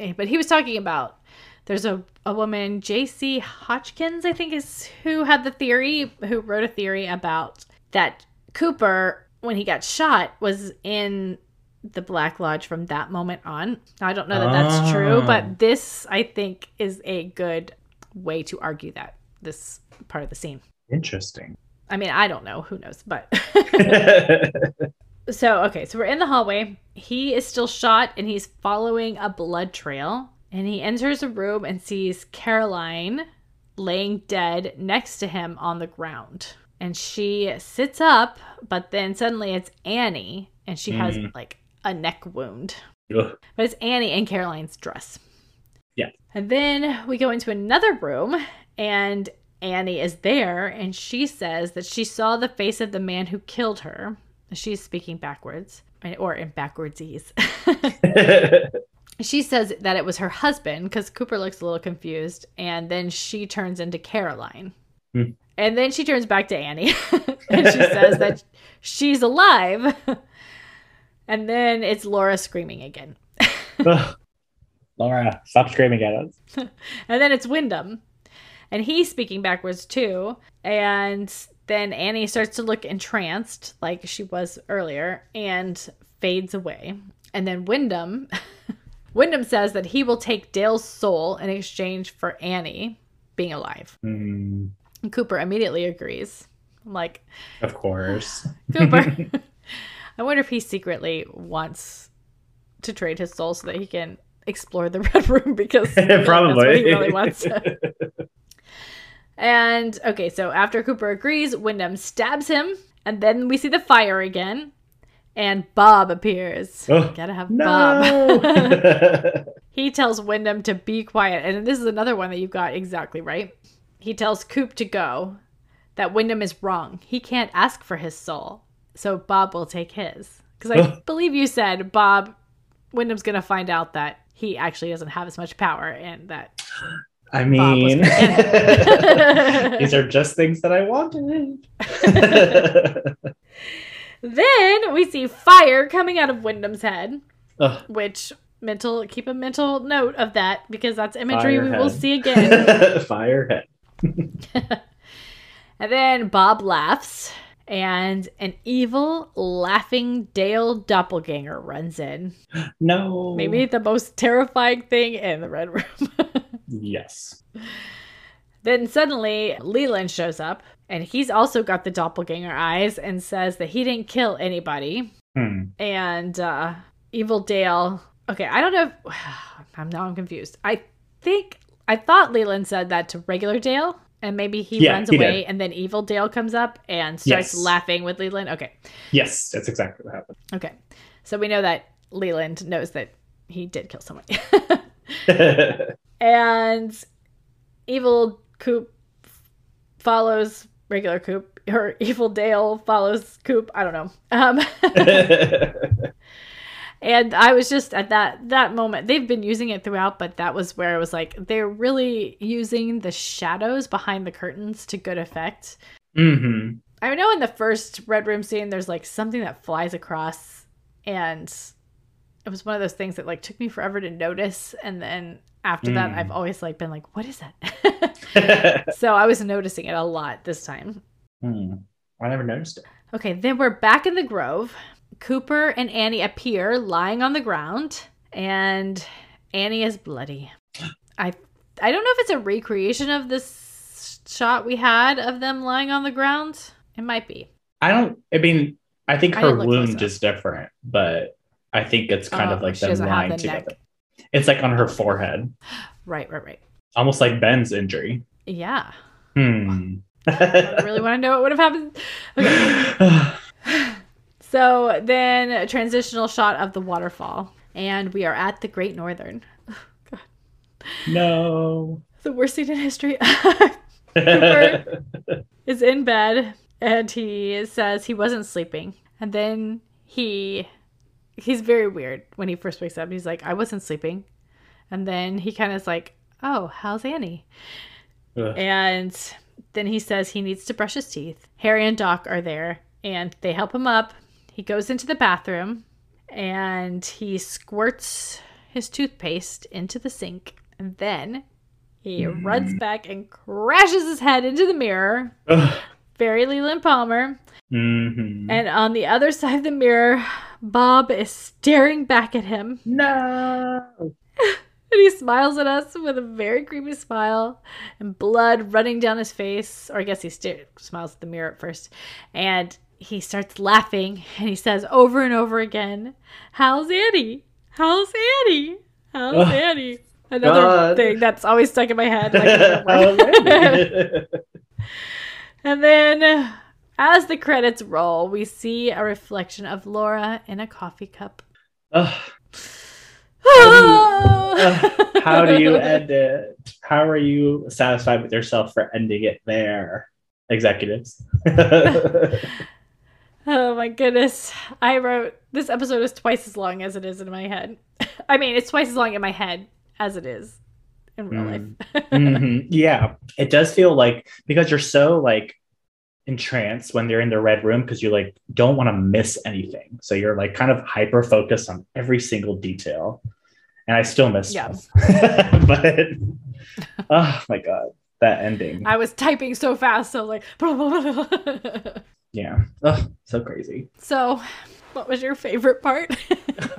Eh, but he was talking about there's a a woman J.C. Hodgkins, I think is who had the theory, who wrote a theory about that Cooper when he got shot was in the Black Lodge from that moment on. I don't know that that's true, Oh. but this I think is a good way to argue that this part of the scene. Interesting. I mean, I don't know, who knows, but so okay, so we're in the hallway. He is still shot and he's following a blood trail. And he enters a room and sees Caroline laying dead next to him on the ground. And she sits up, but then suddenly it's Annie and she has Mhm. like a neck wound. Ugh. But it's Annie and Caroline's dress. Yeah. And then we go into another room and Annie is there and she says that she saw the face of the man who killed her. She's speaking backwards or in backwardsies. she says that it was her husband because Cooper looks a little confused and then she turns into Caroline. Hmm. And then she turns back to Annie and she says that she's alive. And then it's Laura screaming again. Laura, stop screaming at us. And then it's Windom. And he's speaking backwards too. And then Annie starts to look entranced, like she was earlier, and fades away. And then Windom Windom says that he will take Dale's soul in exchange for Annie being alive. And Cooper immediately agrees. I'm like, of course. Cooper. I wonder if he secretly wants to trade his soul so that he can explore the red room because that's Probably. what he really wants. and okay, so after Cooper agrees, Windom stabs him, and then we see the fire again, and Bob appears. Oh, Gotta have Bob. he tells Windom to be quiet, and this is another one that you got exactly right. He tells Coop to go, that Windom is wrong. He can't ask for his soul, so Bob will take his. Because I believe you said Bob, Windom's gonna find out that he actually doesn't have as much power, and that I mean, these are just things that I wanted. then we see fire coming out of Windom's head, Ugh. which mental keep a mental note of that because that's imagery we will see again. Firehead. And then Bob laughs, and an evil, laughing Dale doppelganger runs in. No. Maybe the most terrifying thing in the Red Room. Yes. Then suddenly Leland shows up and he's also got the doppelganger eyes and says that he didn't kill anybody. Hmm. And uh Evil Dale Okay, I don't know if I'm now I'm confused. I think I thought Leland said that to regular Dale and maybe he Yeah, runs he away did. and then Evil Dale comes up and starts Yes. laughing with Leland. Okay. Yes, that's exactly what happened. Okay. So we know that Leland knows that he did kill someone. and evil Coop follows regular Coop, or evil Dale follows Coop. I don't know. Um, and I was just at that that moment. They've been using it throughout, but that was where it was like they're really using the shadows behind the curtains to good effect. hmm I know in the first red room scene, there's like something that flies across, and it was one of those things that like took me forever to notice. And then after that, Mm. I've always like been like, "What is that?" so I was noticing it a lot this time. Hmm. I never noticed it. Okay, then we're back in the grove. Cooper and Annie appear lying on the ground, and Annie is bloody. I I don't know if it's a recreation of this shot we had of them lying on the ground. It might be. I don't. I mean, I think her close wound is different, but I think it's kind Oh, of like them lying the together. neck. It's like on her forehead, Right, right, right. almost like Ben's injury. Yeah. Hmm. I really want to know what would have happened. Okay. So then a transitional shot of the waterfall. And we are at the Great Northern. no. The worst scene in history. Cooper is in bed and he says he wasn't sleeping. And then he he's very weird when he first wakes up. He's like, I wasn't sleeping. And then he kind of is like, Oh, how's Annie? Ugh. And then he says he needs to brush his teeth. Harry and Doc are there and they help him up. He goes into the bathroom and he squirts his toothpaste into the sink. And then he runs back and crashes his head into the mirror. Ugh. Very Leland Palmer. Mhm. And on the other side of the mirror, Bob is staring back at him. no. And he smiles at us with a very creepy smile and blood running down his face. Or I guess he sta- smiles at the mirror at first. And he starts laughing and he says over and over again, How's Annie? How's Annie? How's Ugh. Annie? Another God. thing that's always stuck in my head. Like, I don't know why. and then uh, as the credits roll, we see a reflection of Laura in a coffee cup. Ugh. Ugh. How do you end it? How are you satisfied with yourself for ending it there, executives? Oh my goodness. I wrote this episode is twice as long as it is in my head. I mean, it's twice as long in my head as it is in real Mm. life. Mhm. Yeah, it does feel like because you're so like entranced when they're in the red room because you like don't want to miss anything. So you're like kind of hyper focused on every single detail. And I still miss Yeah. stuff. but oh my god, that ending. I was typing so fast, so like yeah. Ugh, so crazy. So, what was your favorite part?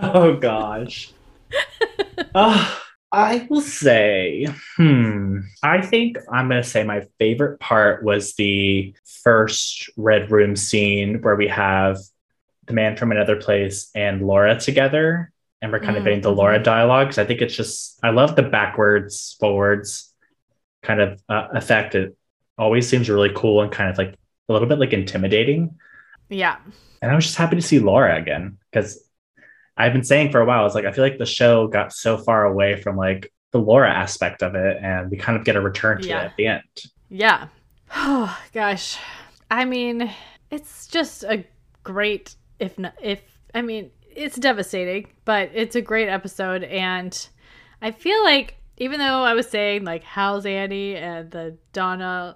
Oh gosh. Ah, I will say, hmm, I think I'm going to say my favorite part was the first Red Room scene where we have the man from another place and Laura together. And we're kind of Mm, getting the. Laura dialogues. I think it's just, I love the backwards, forwards kind of uh, effect. It always seems really cool and kind of like a little bit like intimidating. yeah. And I was just happy to see Laura again because I've been saying for a while, it's like I feel like the show got so far away from like the Laura aspect of it, and we kind of get a return to Yeah. it at the end. Yeah. Oh gosh. I mean, it's just a great if not if I mean, it's devastating, but it's a great episode and I feel like even though I was saying like how's Annie and the Donna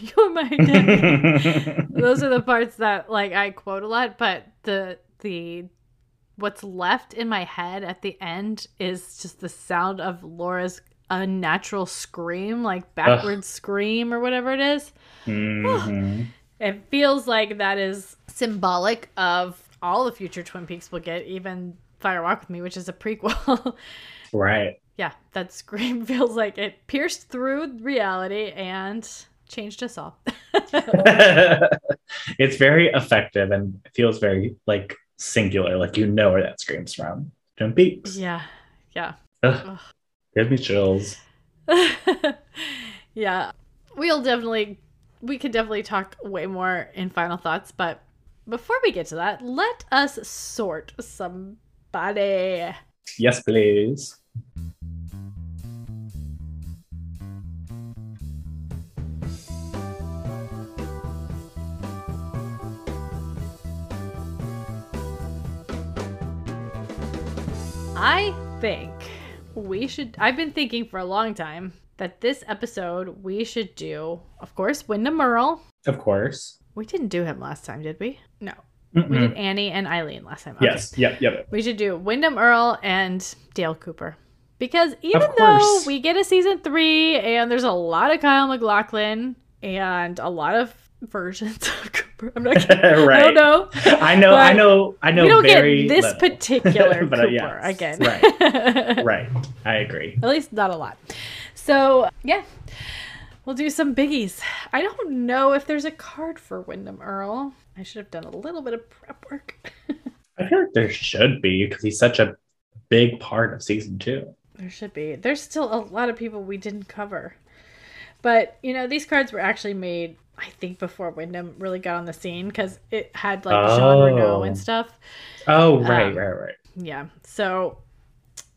you're my identity. Those are the parts that like I quote a lot, but the the what's left in my head at the end is just the sound of Laura's unnatural scream, like backward scream or whatever it is. Mhm. It feels like that is symbolic of all the future Twin Peaks will get, even Fire Walk with Me, which is a prequel. Right. yeah, that scream feels like it pierced through reality and changed us all. it's very effective and feels very like singular, like you know where that screams from. Peaks. yeah, yeah. Ugh, give me chills. yeah, we'll definitely, we could definitely talk way more in final thoughts, but before we get to that, let us sort somebody. Yes, please. I think we should. I've been thinking for a long time that this episode we should do, of course, Windom Earle. Of course. We didn't do him last time, did we? No. We Mm-mm. did Annie and Eileen last time. Okay. Yes. Yep. Yep. We should do Windom Earle and Dale Cooper. Because even though we get a season three and there's a lot of Kyle MacLachlan and a lot of versions of Cooper, I'm not kidding. I right. don't know. I know. I know. I know. we don't very get this little. particular But, uh, Cooper yes, again. right. Right. I agree. At least not a lot. So, yeah. We'll do some biggies. I don't know if there's a card for Windom Earle. I should have done a little bit of prep work. I feel like there should be because he's such a big part of season two. There should be. There's still a lot of people we didn't cover. But, you know, these cards were actually made, I think, before Windom really got on the scene because it had like Jean Oh. Renault and stuff. Oh, right, Um, right, right. Yeah. So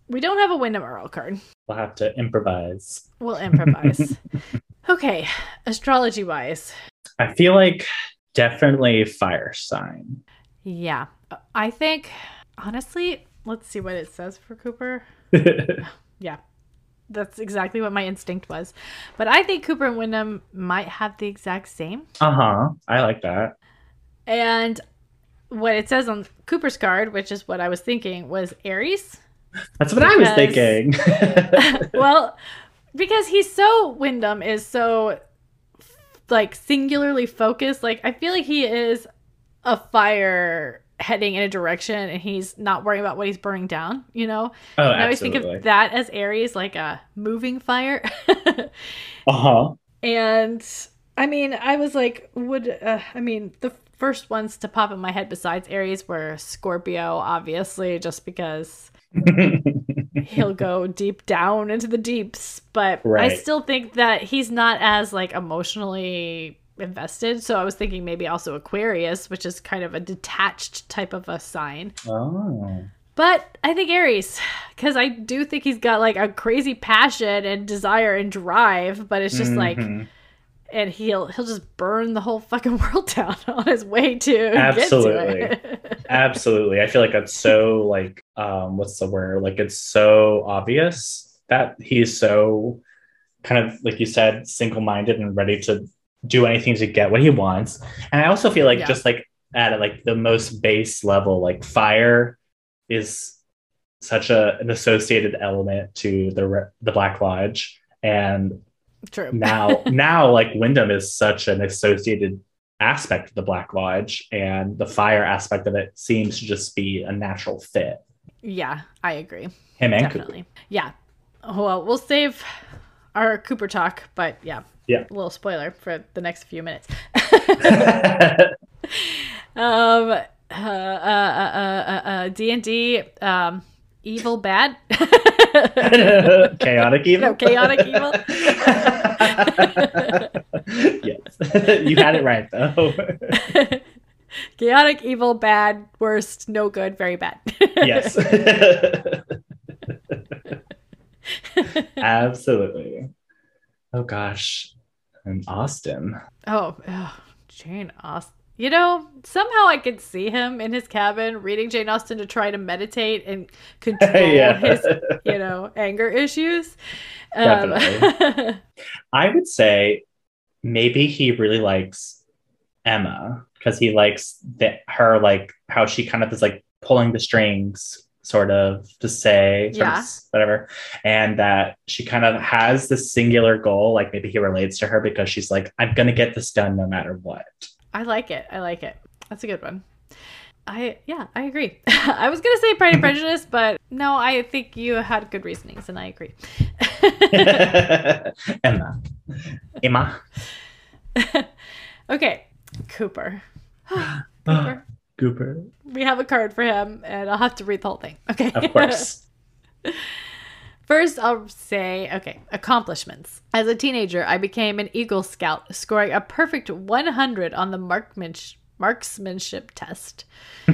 we don't have a Windom Earle card. We'll have to improvise. We'll improvise. okay. Astrology wise. I feel like definitely fire sign. Yeah. I think, honestly, let's see what it says for Cooper. Yeah. That's exactly what my instinct was. But I think Cooper and Windom might have the exact same. uh huh. I like that. And what it says on Cooper's card, which is what I was thinking, was Aries. That's what I was thinking. well, because he's so Windom is so like singularly focused. Like I feel like he is a fire heading in a direction and he's not worrying about what he's burning down, you know? oh, I always think of that as Aries, like a moving fire. Uh huh. and I mean, I was like, would uh, I mean the first ones to pop in my head besides Aries were Scorpio, obviously, just because he'll go deep down into the deeps. But I still think that he's not as like emotionally invested. So I was thinking maybe also Aquarius, which is kind of a detached type of a sign. oh. But I think Aries, because I do think he's got like a crazy passion and desire and drive, but it's just like, Mhm. and he'll he'll just burn the whole fucking world down on his way to Absolutely. get to it. Absolutely. I feel like that's so like um what's the word? Like it's so obvious that he's so kind of like you said single-minded and ready to do anything to get what he wants. And I also feel like Yeah. just like at like the most base level like fire is such a an associated element to the the Black Lodge and True. now now like Windom is such an associated aspect of the Black Lodge, and the fire aspect of it seems to just be a natural fit. Yeah, I agree. Him and. Definitely. Yeah. Well, we'll save our Cooper talk, but yeah. Yeah. A little spoiler for the next few minutes. um uh uh uh uh uh D&D um evil bad. Chaotic evil. No, chaotic evil. yes, you had it right though. Chaotic evil bad worst no good very bad. yes, absolutely. Oh gosh, and Austin. Oh, Jane Austen. You know, somehow I could see him in his cabin reading Jane Austen to try to meditate and control yeah, his, you know, anger issues. Um, I would say maybe he really likes Emma because he likes that her like how she kind of is like pulling the strings sort of to say Yeah. whatever and that she kind of has this singular goal like maybe he relates to her because she's like i'm gonna get this done no matter what I like it. I like it. That's a good one. I yeah, I agree. I was gonna say Pride and Prejudice, but no, I think you had good reasonings, and I agree. Emma. Emma. okay, Cooper. Ah, Cooper. Cooper. We have a card for him, and I'll have to read the whole thing. Okay. Of course. First, I'll say, okay, accomplishments. As a teenager, I became an Eagle Scout, scoring a perfect 100 on the markmanship, marksmanship test. I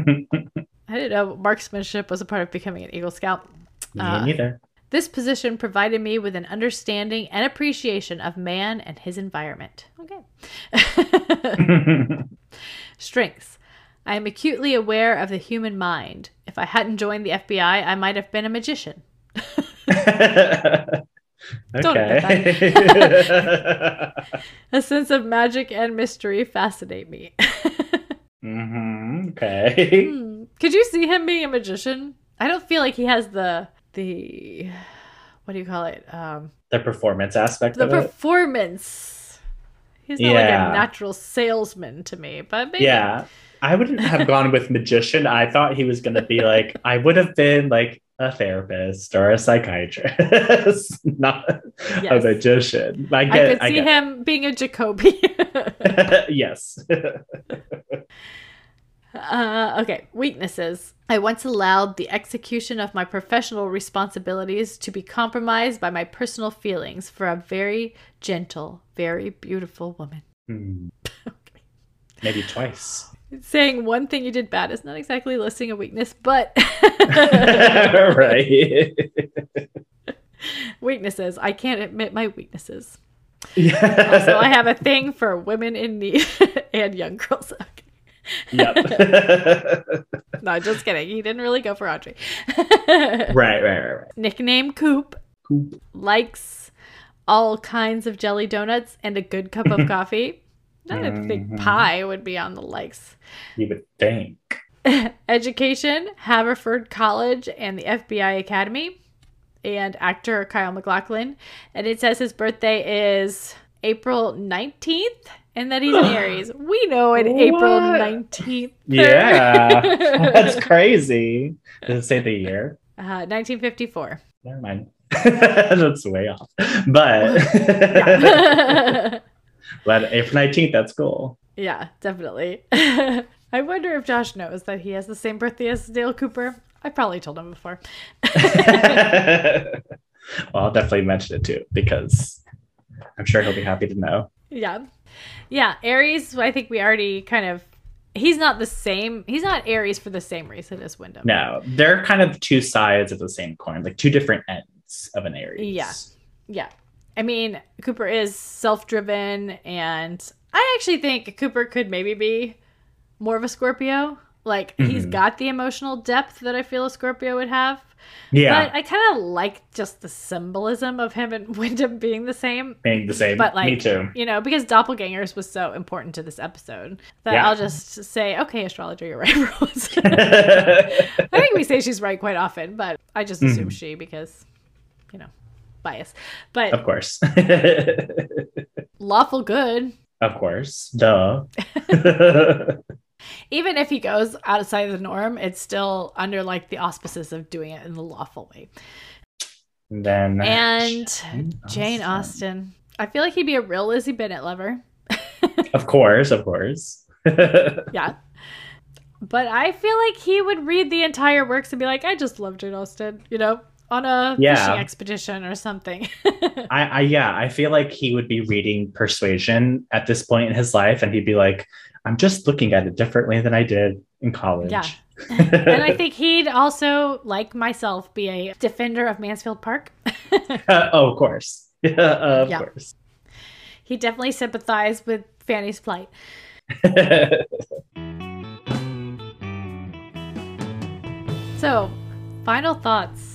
didn't know marksmanship was a part of becoming an Eagle Scout. Me Uh, neither. This position provided me with an understanding and appreciation of man and his environment. Okay. Strengths. I am acutely aware of the human mind. If I hadn't joined the FBI, I might have been a magician. Don't okay. A sense of magic and mystery fascinate me. hmm Okay. Hmm. Could you see him being a magician? I don't feel like he has the the what do you call it? Um, The performance aspect the of it. performance. He's not like a natural salesman to me, but maybe. Yeah. I wouldn't have gone with magician. I thought he was going to be like, I would have been like a therapist or a psychiatrist, not a Yes. magician. I I get, could see get him being a Jacoby. yes. Uh, okay, weaknesses. I once allowed the execution of my professional responsibilities to be compromised by my personal feelings for a very gentle, very beautiful woman. Okay. Maybe twice. Saying one thing you did bad is not exactly listing a weakness, but right. weaknesses. I can't admit my weaknesses. yeah. Also, I have a thing for women in need and young girls. Okay. Yep. No, just kidding. He didn't really go for Audrey. right, right, right, right. Nickname Coop. Coop. likes all kinds of jelly donuts and a good cup of coffee. I don't think Mhm. pie would be on the likes. You would think. Education, Haverford College and the FBI Academy, and actor Kyle MacLachlan. And it says his birthday is April 19th and that he's an Aries. We know an April 19th. Yeah. That's crazy. Does it say the year? Uh, 1954. Never mind. that's way off. But. But April 19th, that's cool. Yeah, definitely. I wonder if Josh knows that he has the same birthday as Dale Cooper. I probably told him before. well, I'll definitely mention it too because I'm sure he'll be happy to know. yeah. Yeah, Aries, I think we already kind of he's not the same he's not Aries for the same reason as Windom. No, they're kind of two sides of the same coin, like two different ends of an Aries. Yeah. Yeah. I mean, Cooper is self-driven and I actually think Cooper could maybe be more of a Scorpio. Like he's Mhm. got the emotional depth that I feel a Scorpio would have. Yeah. But I kind of like just the symbolism of him and Windom being the same. being the same. But like, Me too. you know, because doppelgangers was so important to this episode that Yeah. I'll just say, okay, astrologer, you're right, Rose. I think we say she's right quite often, but I just assume Mhm. she because, you know, bias. But of course. lawful good, of course. Duh. even if he goes outside of the norm, it's still under like the auspices of doing it in the lawful way. then And Jane Jane Austen. I feel like he'd be a real Lizzie Bennet lover. Of course, of course. Yeah. But I feel like he would read the entire works and be like, I just love Jane Austen, you know, on a Yeah. fishing expedition or something. I, I yeah, I feel like he would be reading Persuasion at this point in his life, and he'd be like, "I'm just looking at it differently than I did in college." Yeah. and I think he'd also, like myself, be a defender of Mansfield Park. Uh, oh, of course. Of Yeah. course. he definitely sympathized with Fanny's plight. So, final thoughts.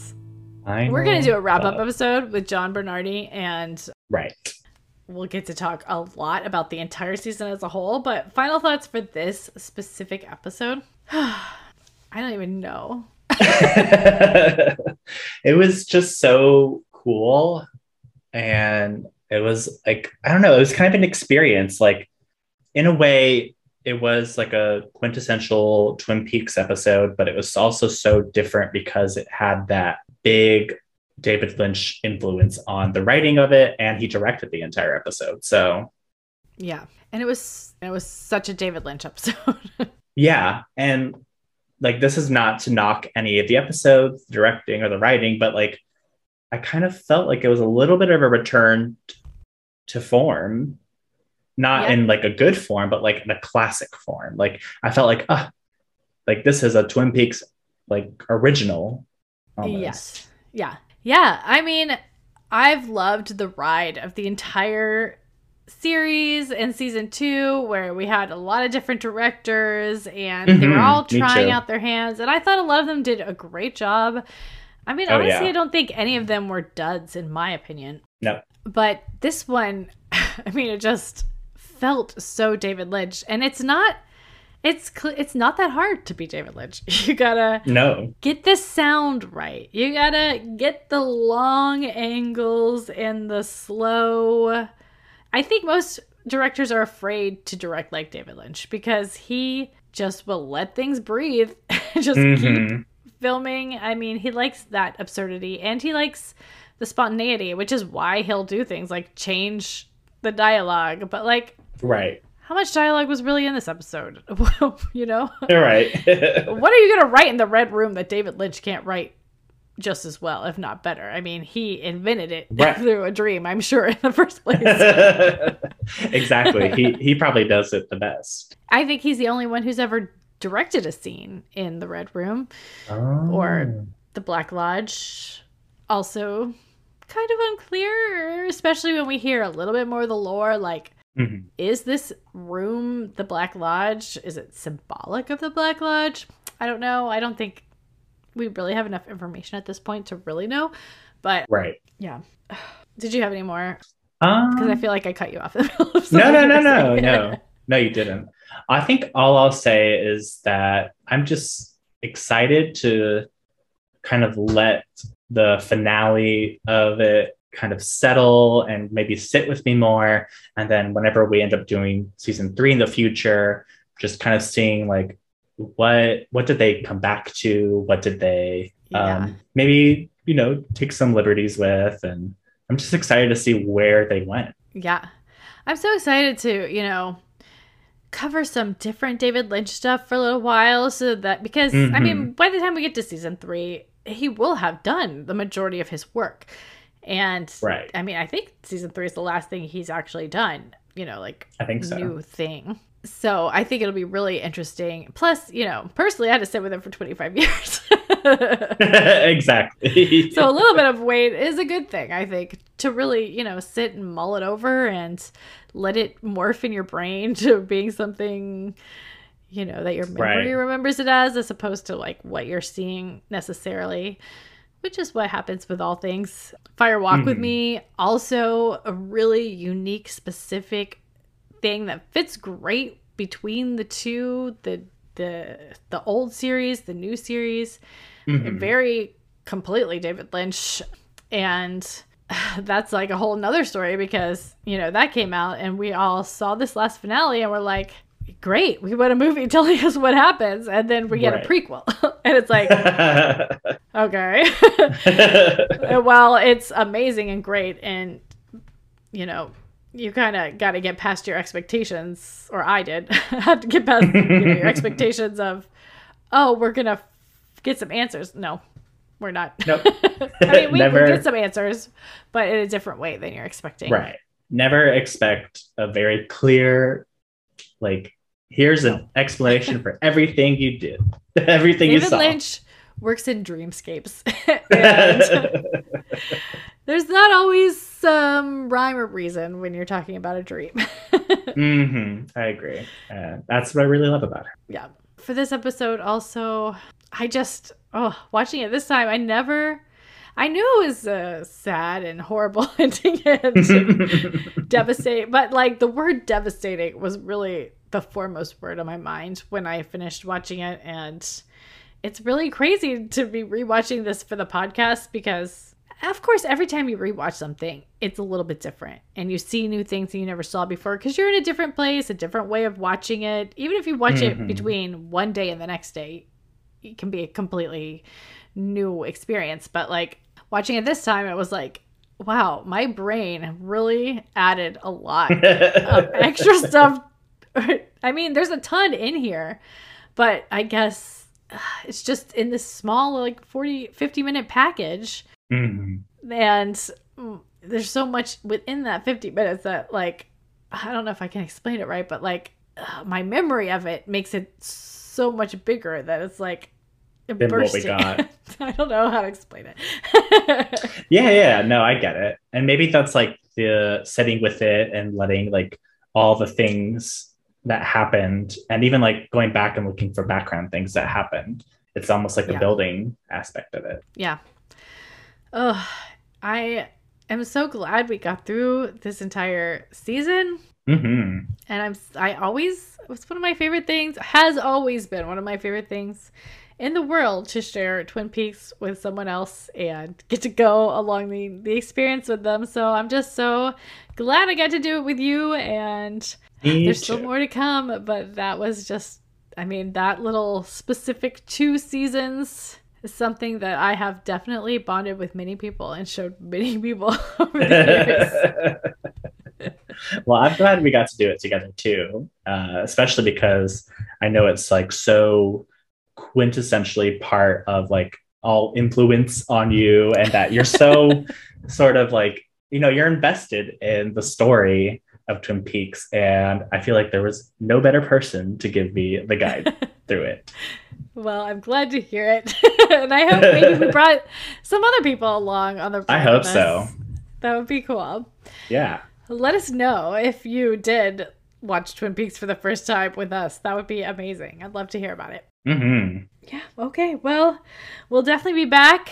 We're going to do a wrap up episode with John Bernardi, and right. we'll get to talk a lot about the entire season as a whole. But final thoughts for this specific episode. I don't even know. it was just so cool, and it was like I don't know. It was kind of an experience. Like in a way, it was like a quintessential Twin Peaks episode, but it was also so different because it had that big David Lynch influence on the writing of it, and he directed the entire episode. So, yeah, and it was it was such a David Lynch episode. yeah, and like this is not to knock any of the episodes, directing or the writing, but like I kind of felt like it was a little bit of a return to form, not yeah. in like a good form, but like in a classic form. Like I felt like, ah, like this is a Twin Peaks like original. Almost. Yes. Yeah. Yeah. I mean, I've loved the ride of the entire series in season two where we had a lot of different directors and mm-hmm, they were mm-hmm. all trying out their hands and i thought a lot of them did a great job i mean oh, honestly yeah. i don't think any of them were duds in my opinion no but this one i mean it just felt so david lynch and it's not it's cl- it's not that hard to be David Lynch. You gotta no get the sound right. You gotta get the long angles and the slow I think most directors are afraid to direct like David Lynch because he just will let things breathe, just mm-hmm. keep filming. I mean, he likes that absurdity and he likes the spontaneity, which is why he'll do things like change the dialogue. But like, right. How much dialogue was really in this episode? you know? Right. what are you going to write in the red room that David Lynch can't write just as well, if not better. I mean, he invented it right. through a dream, I'm sure, in the first place. exactly. he he probably does it the best. I think he's the only one who's ever directed a scene in the Red Room oh. or the Black Lodge. Also, kind of unclear, especially when we hear a little bit more of the lore. Like, mm-hmm. is this room the Black Lodge? Is it symbolic of the Black Lodge? I don't know. I don't think we really have enough information at this point to really know. But right, yeah. Did you have any more? Because um, I feel like I cut you off. no, no, no, no, no, no. You didn't. I think all I'll say is that I'm just excited to kind of let the finale of it kind of settle and maybe sit with me more. And then whenever we end up doing season three in the future, just kind of seeing like what what did they come back to what did they yeah. um, maybe you know take some liberties with and i'm just excited to see where they went yeah i'm so excited to you know cover some different david lynch stuff for a little while so that because mm-hmm. i mean mm-hmm. by the time we get to season three he will have done the majority of his work and right i mean i think season three is the last thing he's actually done you know like i think so new thing so I think it'll be really interesting. Plus, you know, personally, I had to sit with him for 25 years. exactly. so a little bit of wait is a good thing, I think, to really, you know, sit and mull it over and let it morph in your brain to being something, you know, that your memory right. remembers it as, as opposed to like what you're seeing necessarily. Which is what happens with all things. Fire Walk mm-hmm. with Me, also a really unique, specific thing that fits great between the two the the the old series the new series mm-hmm. very completely david lynch and that's like a whole nother story because you know that came out and we all saw this last finale and we're like great we want a movie telling us what happens and then we get right. a prequel and it's like okay well it's amazing and great and you know you kind of got to get past your expectations, or I did, had to get past you know, your expectations of, oh, we're gonna f- get some answers. No, we're not. Nope. I mean, we, Never... get some answers, but in a different way than you're expecting. Right. Never expect a very clear, like, here's an explanation for everything you did, everything David you saw. Lynch works in dreamscapes. there's not always some rhyme or reason when you're talking about a dream. mm-hmm. I agree. Uh, that's what I really love about her. Yeah. For this episode, also, I just, oh, watching it this time, I never. I knew it was uh, sad and horrible ending and devastating, but like the word devastating was really the foremost word on my mind when I finished watching it. And it's really crazy to be rewatching this for the podcast because of course, every time you rewatch something, it's a little bit different and you see new things that you never saw before because you're in a different place, a different way of watching it. Even if you watch Mhm. it between one day and the next day, it can be a completely new experience. But like watching it this time, it was like, wow, my brain really added a lot of extra stuff. I mean, there's a ton in here, but I guess it's just in this small, like 40, 50 minute package. Mhm. And mm, there's so much within that 50 minutes that, like, I don't know if I can explain it right, but like, my memory of it makes it so much bigger that it's like, Than what we got. I don't know how to explain it. Yeah, yeah, no, I get it. And maybe that's like the sitting with it and letting like all the things that happened and even like going back and looking for background things that happened. It's almost like the Yeah. building aspect of it. Yeah. Oh, I am so glad we got through this entire season. hmm And I'm I always it's one of my favorite things, has always been one of my favorite things in the world to share Twin Peaks with someone else and get to go along the, the experience with them. So I'm just so glad I got to do it with you and Me there's still more to come, but that was just, I mean, that little specific two seasons is something that I have definitely bonded with many people and showed many people over the years. well, I'm glad we got to do it together too, uh, especially because I know it's like so quintessentially part of like all influence on you, and that you're so sort of like you know you're invested in the story of Twin Peaks, and I feel like there was no better person to give me the guide through it. Well, I'm glad to hear it. and I hope maybe we brought some other people along on the I hope so. That would be cool. Yeah. Let us know if you did watch Twin Peaks for the first time with us. That would be amazing. I'd love to hear about it. Hmm Yeah, okay. Well, we'll definitely be back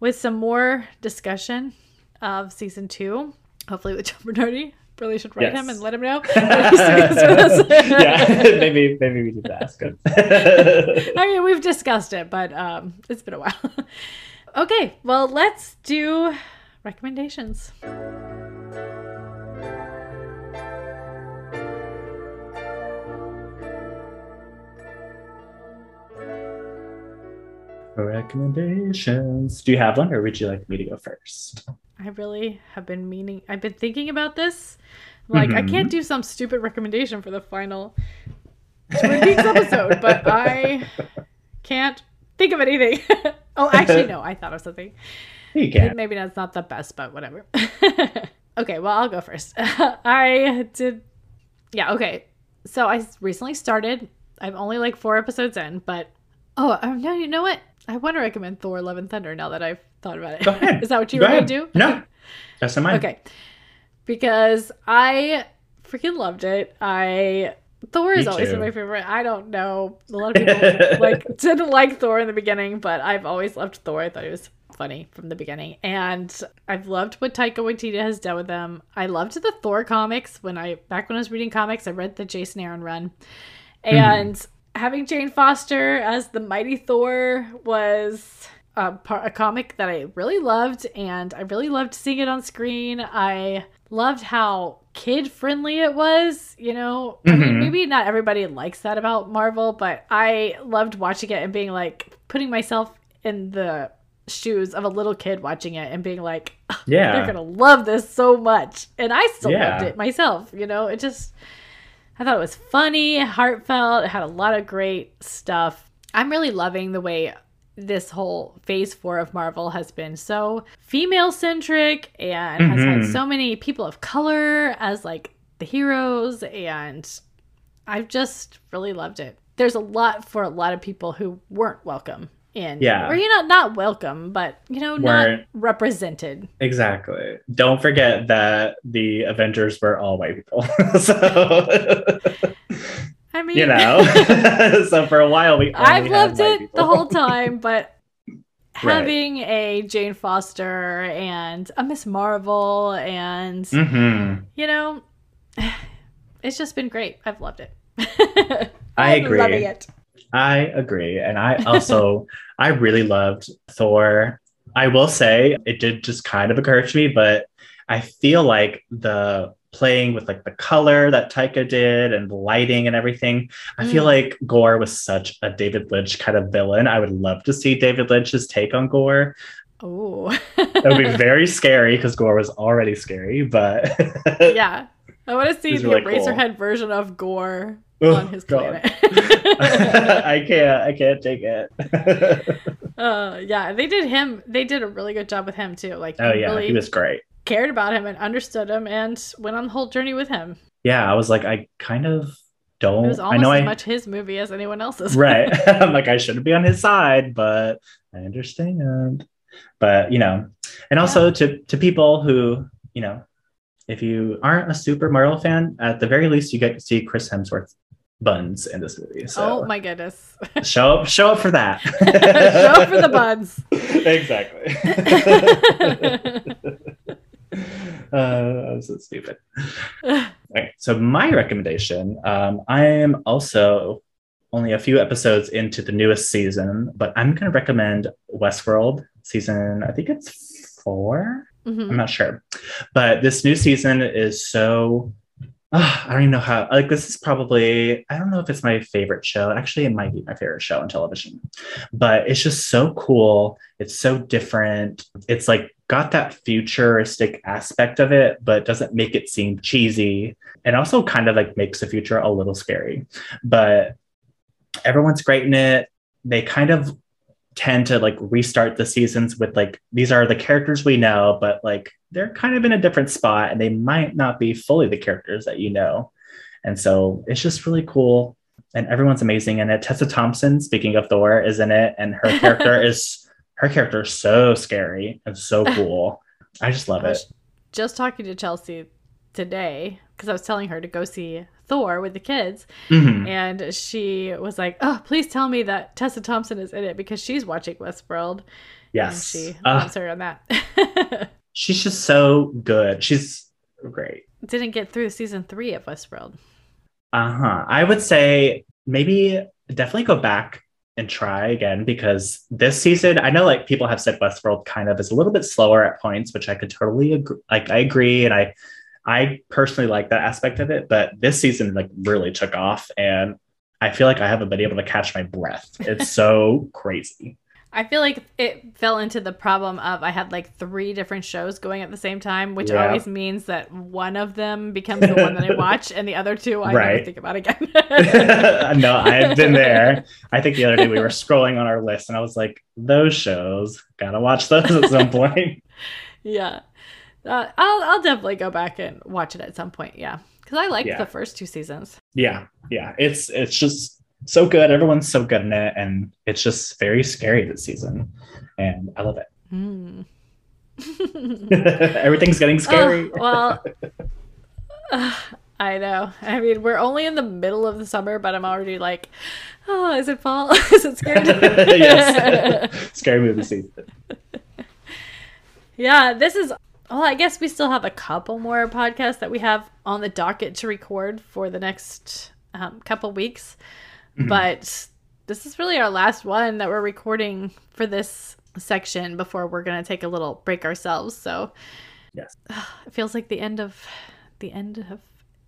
with some more discussion of season two. Hopefully with John Bernardi. Really should write Yes. him and let him know. if he's doing this with us. yeah, maybe maybe we need to ask him. I mean, we've discussed it, but um, it's been a while. okay, well, let's do recommendations. Recommendations. Do you have one, or would you like me to go first? I really have been meaning. I've been thinking about this. Like, I Mhm. can't do some stupid recommendation for the final Twin Peaks episode, but I can't think of anything. oh, actually, no. I thought of something. You can. Maybe that's not the best, but whatever. okay, well, I'll go first. I did. Yeah, okay. So I recently started. I'm only like four episodes in, but oh, oh no, you know what? I want to recommend Thor: Love and Thunder. Now that I've thought about it, Go ahead. is that what you Go were gonna do? No, that's not mine. Okay, because I freaking loved it. I Thor is Me always my favorite. I don't know. A lot of people like didn't like Thor in the beginning, but I've always loved Thor. I thought it was funny from the beginning, and I've loved what Taika Waititi has done with them. I loved the Thor comics when I back when I was reading comics. I read the Jason Aaron run, mm-hmm. and having Jane Foster as the Mighty Thor was a, par- a comic that I really loved, and I really loved seeing it on screen. I loved how kid friendly it was. You know, I mean, Mhm. maybe not everybody likes that about Marvel, but I loved watching it and being like putting myself in the shoes of a little kid watching it and being like, Yeah, they're gonna love this so much, and I still Yeah. loved it myself. You know, it just I thought it was funny, heartfelt. It had a lot of great stuff. I'm really loving the way this whole phase four of Marvel has been so female centric and has had Mhm. so many people of color as like the heroes, and I've just really loved it. There's a lot for a lot of people who weren't welcome in, Yeah. or you know, not welcome, but you know, Weren't- not represented. Exactly. Don't forget that the Avengers were all white people. so I mean, you know. so for a while we only I've loved it people. the whole time, but Right. having a Jane Foster and a Miss Marvel and Mhm. you know, it's just been great. I've loved it. I agree. Loving it. I agree. And I also I really loved Thor I will say it did just kind of occur to me, but I feel like the playing with like the color that Taika did and the lighting and everything. I feel Mm. like Gorr was such a David Lynch kind of villain. I would love to see David Lynch's take on Gorr. Oh. It would be very scary because Gorr was already scary, but yeah. I want to see the really cool. Eraserhead version of Gorr Oh, on his God. planet. I can't I can't take it. uh, yeah, they did him. They did a really good job with him too. Like, oh yeah, really he was great. cared about him and understood him and went on the whole journey with him. Yeah, I was like, I kind of don't It was I know as I much his movie as anyone else's. right. I'm like, I shouldn't be on his side, but I understand. But you know, and also to to people who, you know, if you aren't a super Marvel fan, at the very least you get to see Chris Hemsworth buns in this movie. So Oh my goodness. show up show up for that. Show up for the buns. exactly. uh, I'm so stupid. Okay, so my recommendation, um, I am also only a few episodes into the newest season, but I'm going to recommend Westworld season. I think it's four. I'm Mhm. not sure, but this new season is so. Ah, I don't even know how. Like, this is probably. I don't know if it's my favorite show. Actually, it might be my favorite show on television, but it's just so cool. It's so different. It's like got that futuristic aspect of it, but doesn't make it seem cheesy, and also kind of like makes the future a little scary. But everyone's great in it. They kind of tend to like restart the seasons with like these are the characters we know, but like they're kind of in a different spot and they might not be fully the characters that you know. And so it's just really cool. And everyone's amazing in it. Tessa Thompson, speaking of Thor, is in it, and her character is her character is so scary and so cool. I just love I it. just talking to Chelsea today because I was telling her to go see Thor with the kids, Mhm. and she was like, "Oh, please tell me that Tessa Thompson is in it because she's watching Westworld." Yes. and she Uh, loves her on that. she's just so good. She's great. Didn't get through season three of Westworld. Uh huh. I would say maybe definitely go back and try again because this season, I know like people have said Westworld kind of is a little bit slower at points, which I could totally agree. Like I agree, and I, I personally like that aspect of it. But this season like really took off, and I feel like I haven't been able to catch my breath. It's so crazy. I feel like it fell into the problem of I had like three different shows going at the same time, which Yeah. always means that one of them becomes the one that I watch, and the other two I never Right. think about again. no, I've been there. I think the other day we were scrolling on our list, and I was like, "Those shows, gotta watch those at some point." yeah, uh, I'll I'll definitely go back and watch it at some point. Yeah, because I liked Yeah. the first two seasons. yeah yeah it's it's just so good everyone's so good in it and it's just very scary this season and i love it Mm. everything's getting scary Oh, well, uh, I know. I mean, we're only in the middle of the summer, but I'm already like, oh, is it fall? is it scary? yes scary movie season Yeah, this is. Well, I guess we still have a couple more podcasts that we have on the docket to record for the next um, couple weeks, Mhm. but this is really our last one that we're recording for this section before we're gonna take a little break ourselves. So, Yes. it feels like the end of the end of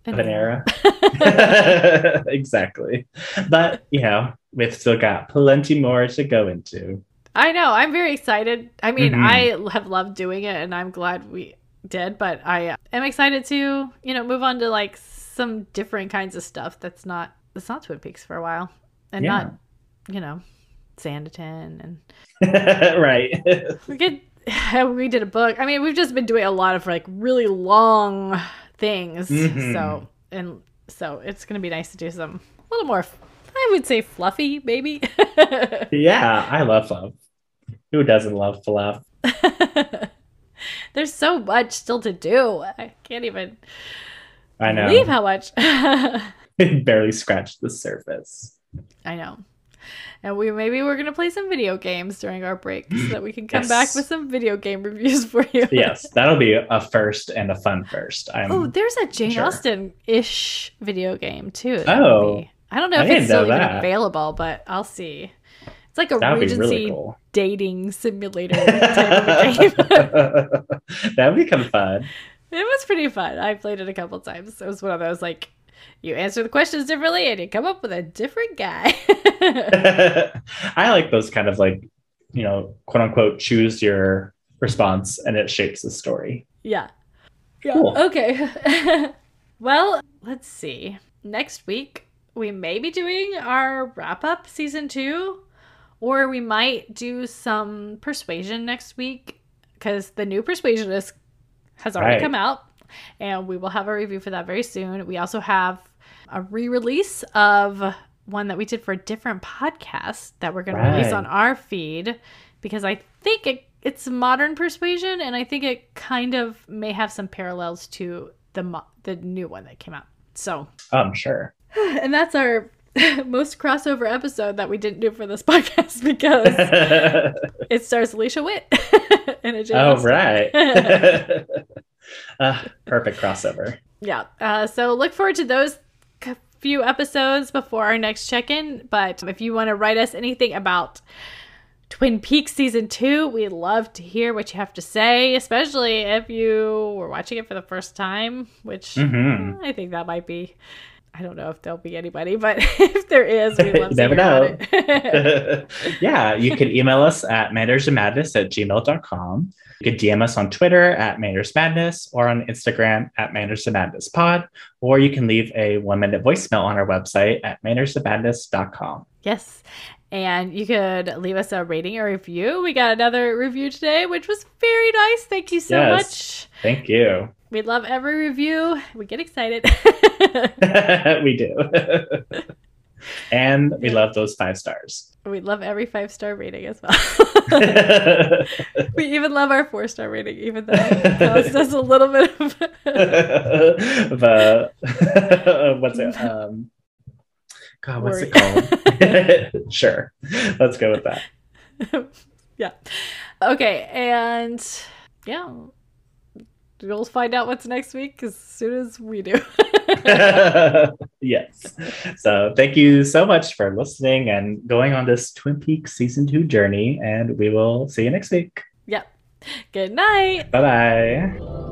of an era exactly but you know we've still got plenty more to go into I know. I'm very excited. I mean, Mhm. I have loved doing it, and I'm glad we did. But I uh, am excited to, you know, move on to like some different kinds of stuff that's not that's not Twin Peaks for a while, and Yeah. not, you know, Sanditon, and right we could. We did a book. I mean, we've just been doing a lot of like really long things. Mhm. So and so it's gonna be nice to do some a little more. I would say fluffy, maybe. yeah i love love who doesn't love fluff There's so much still to do. I can't even i know believe how much. I barely scratched the surface I know. And we maybe we're gonna play some video games during our break so that we can come back with some video game reviews for you. yes, that'll be a first and a fun first. I'm, Oh, there's a Jane Sure. Austen ish video game too. Oh. be- I don't know if it's still know even available, but I'll see. It's like a That would Regency really cool. dating simulator type of game. that would become fun. It was pretty fun. I played it a couple times. It was one of those like you answer the questions differently and you come up with a different guy. I like those kind of like, you know, quote unquote, choose your response and it shapes the story. yeah. Yeah. Cool. Okay. well, let's see. Next week we may be doing our wrap up season 2 or we might do some persuasion next week cuz the new persuasion is has already Right. come out and we will have a review for that very soon. We also have a re-release of one that we did for a different podcast that we're going to release on our feed because I think it, it's modern persuasion and I think it kind of may have some parallels to the mo- the new one that came out. So, I'm sure. and that's our most crossover episode that we didn't do for this podcast because it stars Alicia Witt in a Jane oh, Austen. right. uh, perfect crossover. Yeah. Uh, so look forward to those c- few episodes before our next check in. But if you want to write us anything about Twin Peaks season two, we'd love to hear what you have to say, especially if you were watching it for the first time, which Mhm. I think that might be. I don't know if there'll be anybody, but if there is, we love never hear know. yeah, you can email us at mannersandmadness at gmail.com. You can DM us on Twitter at mannersmadness or on Instagram at mannersandmadnesspod, or you can leave a one minute voicemail on our website at mannersandmadness.com. Yes. And you could leave us a rating or review. We got another review today, which was very nice. Thank you so Yes. much. Thank you. We love every review. We get excited. we do. and we love those five stars. we love every five star rating as well. we even love our four star rating, even though it caused us a little bit of. the what's it? Um, God, what's Worry. it called? sure, let's go with that. yeah. Okay. And yeah, you'll find out what's next week as soon as we do. yes. So thank you so much for listening and going on this Twin Peaks season two journey, and we will see you next week. Yep. Good night. Bye bye.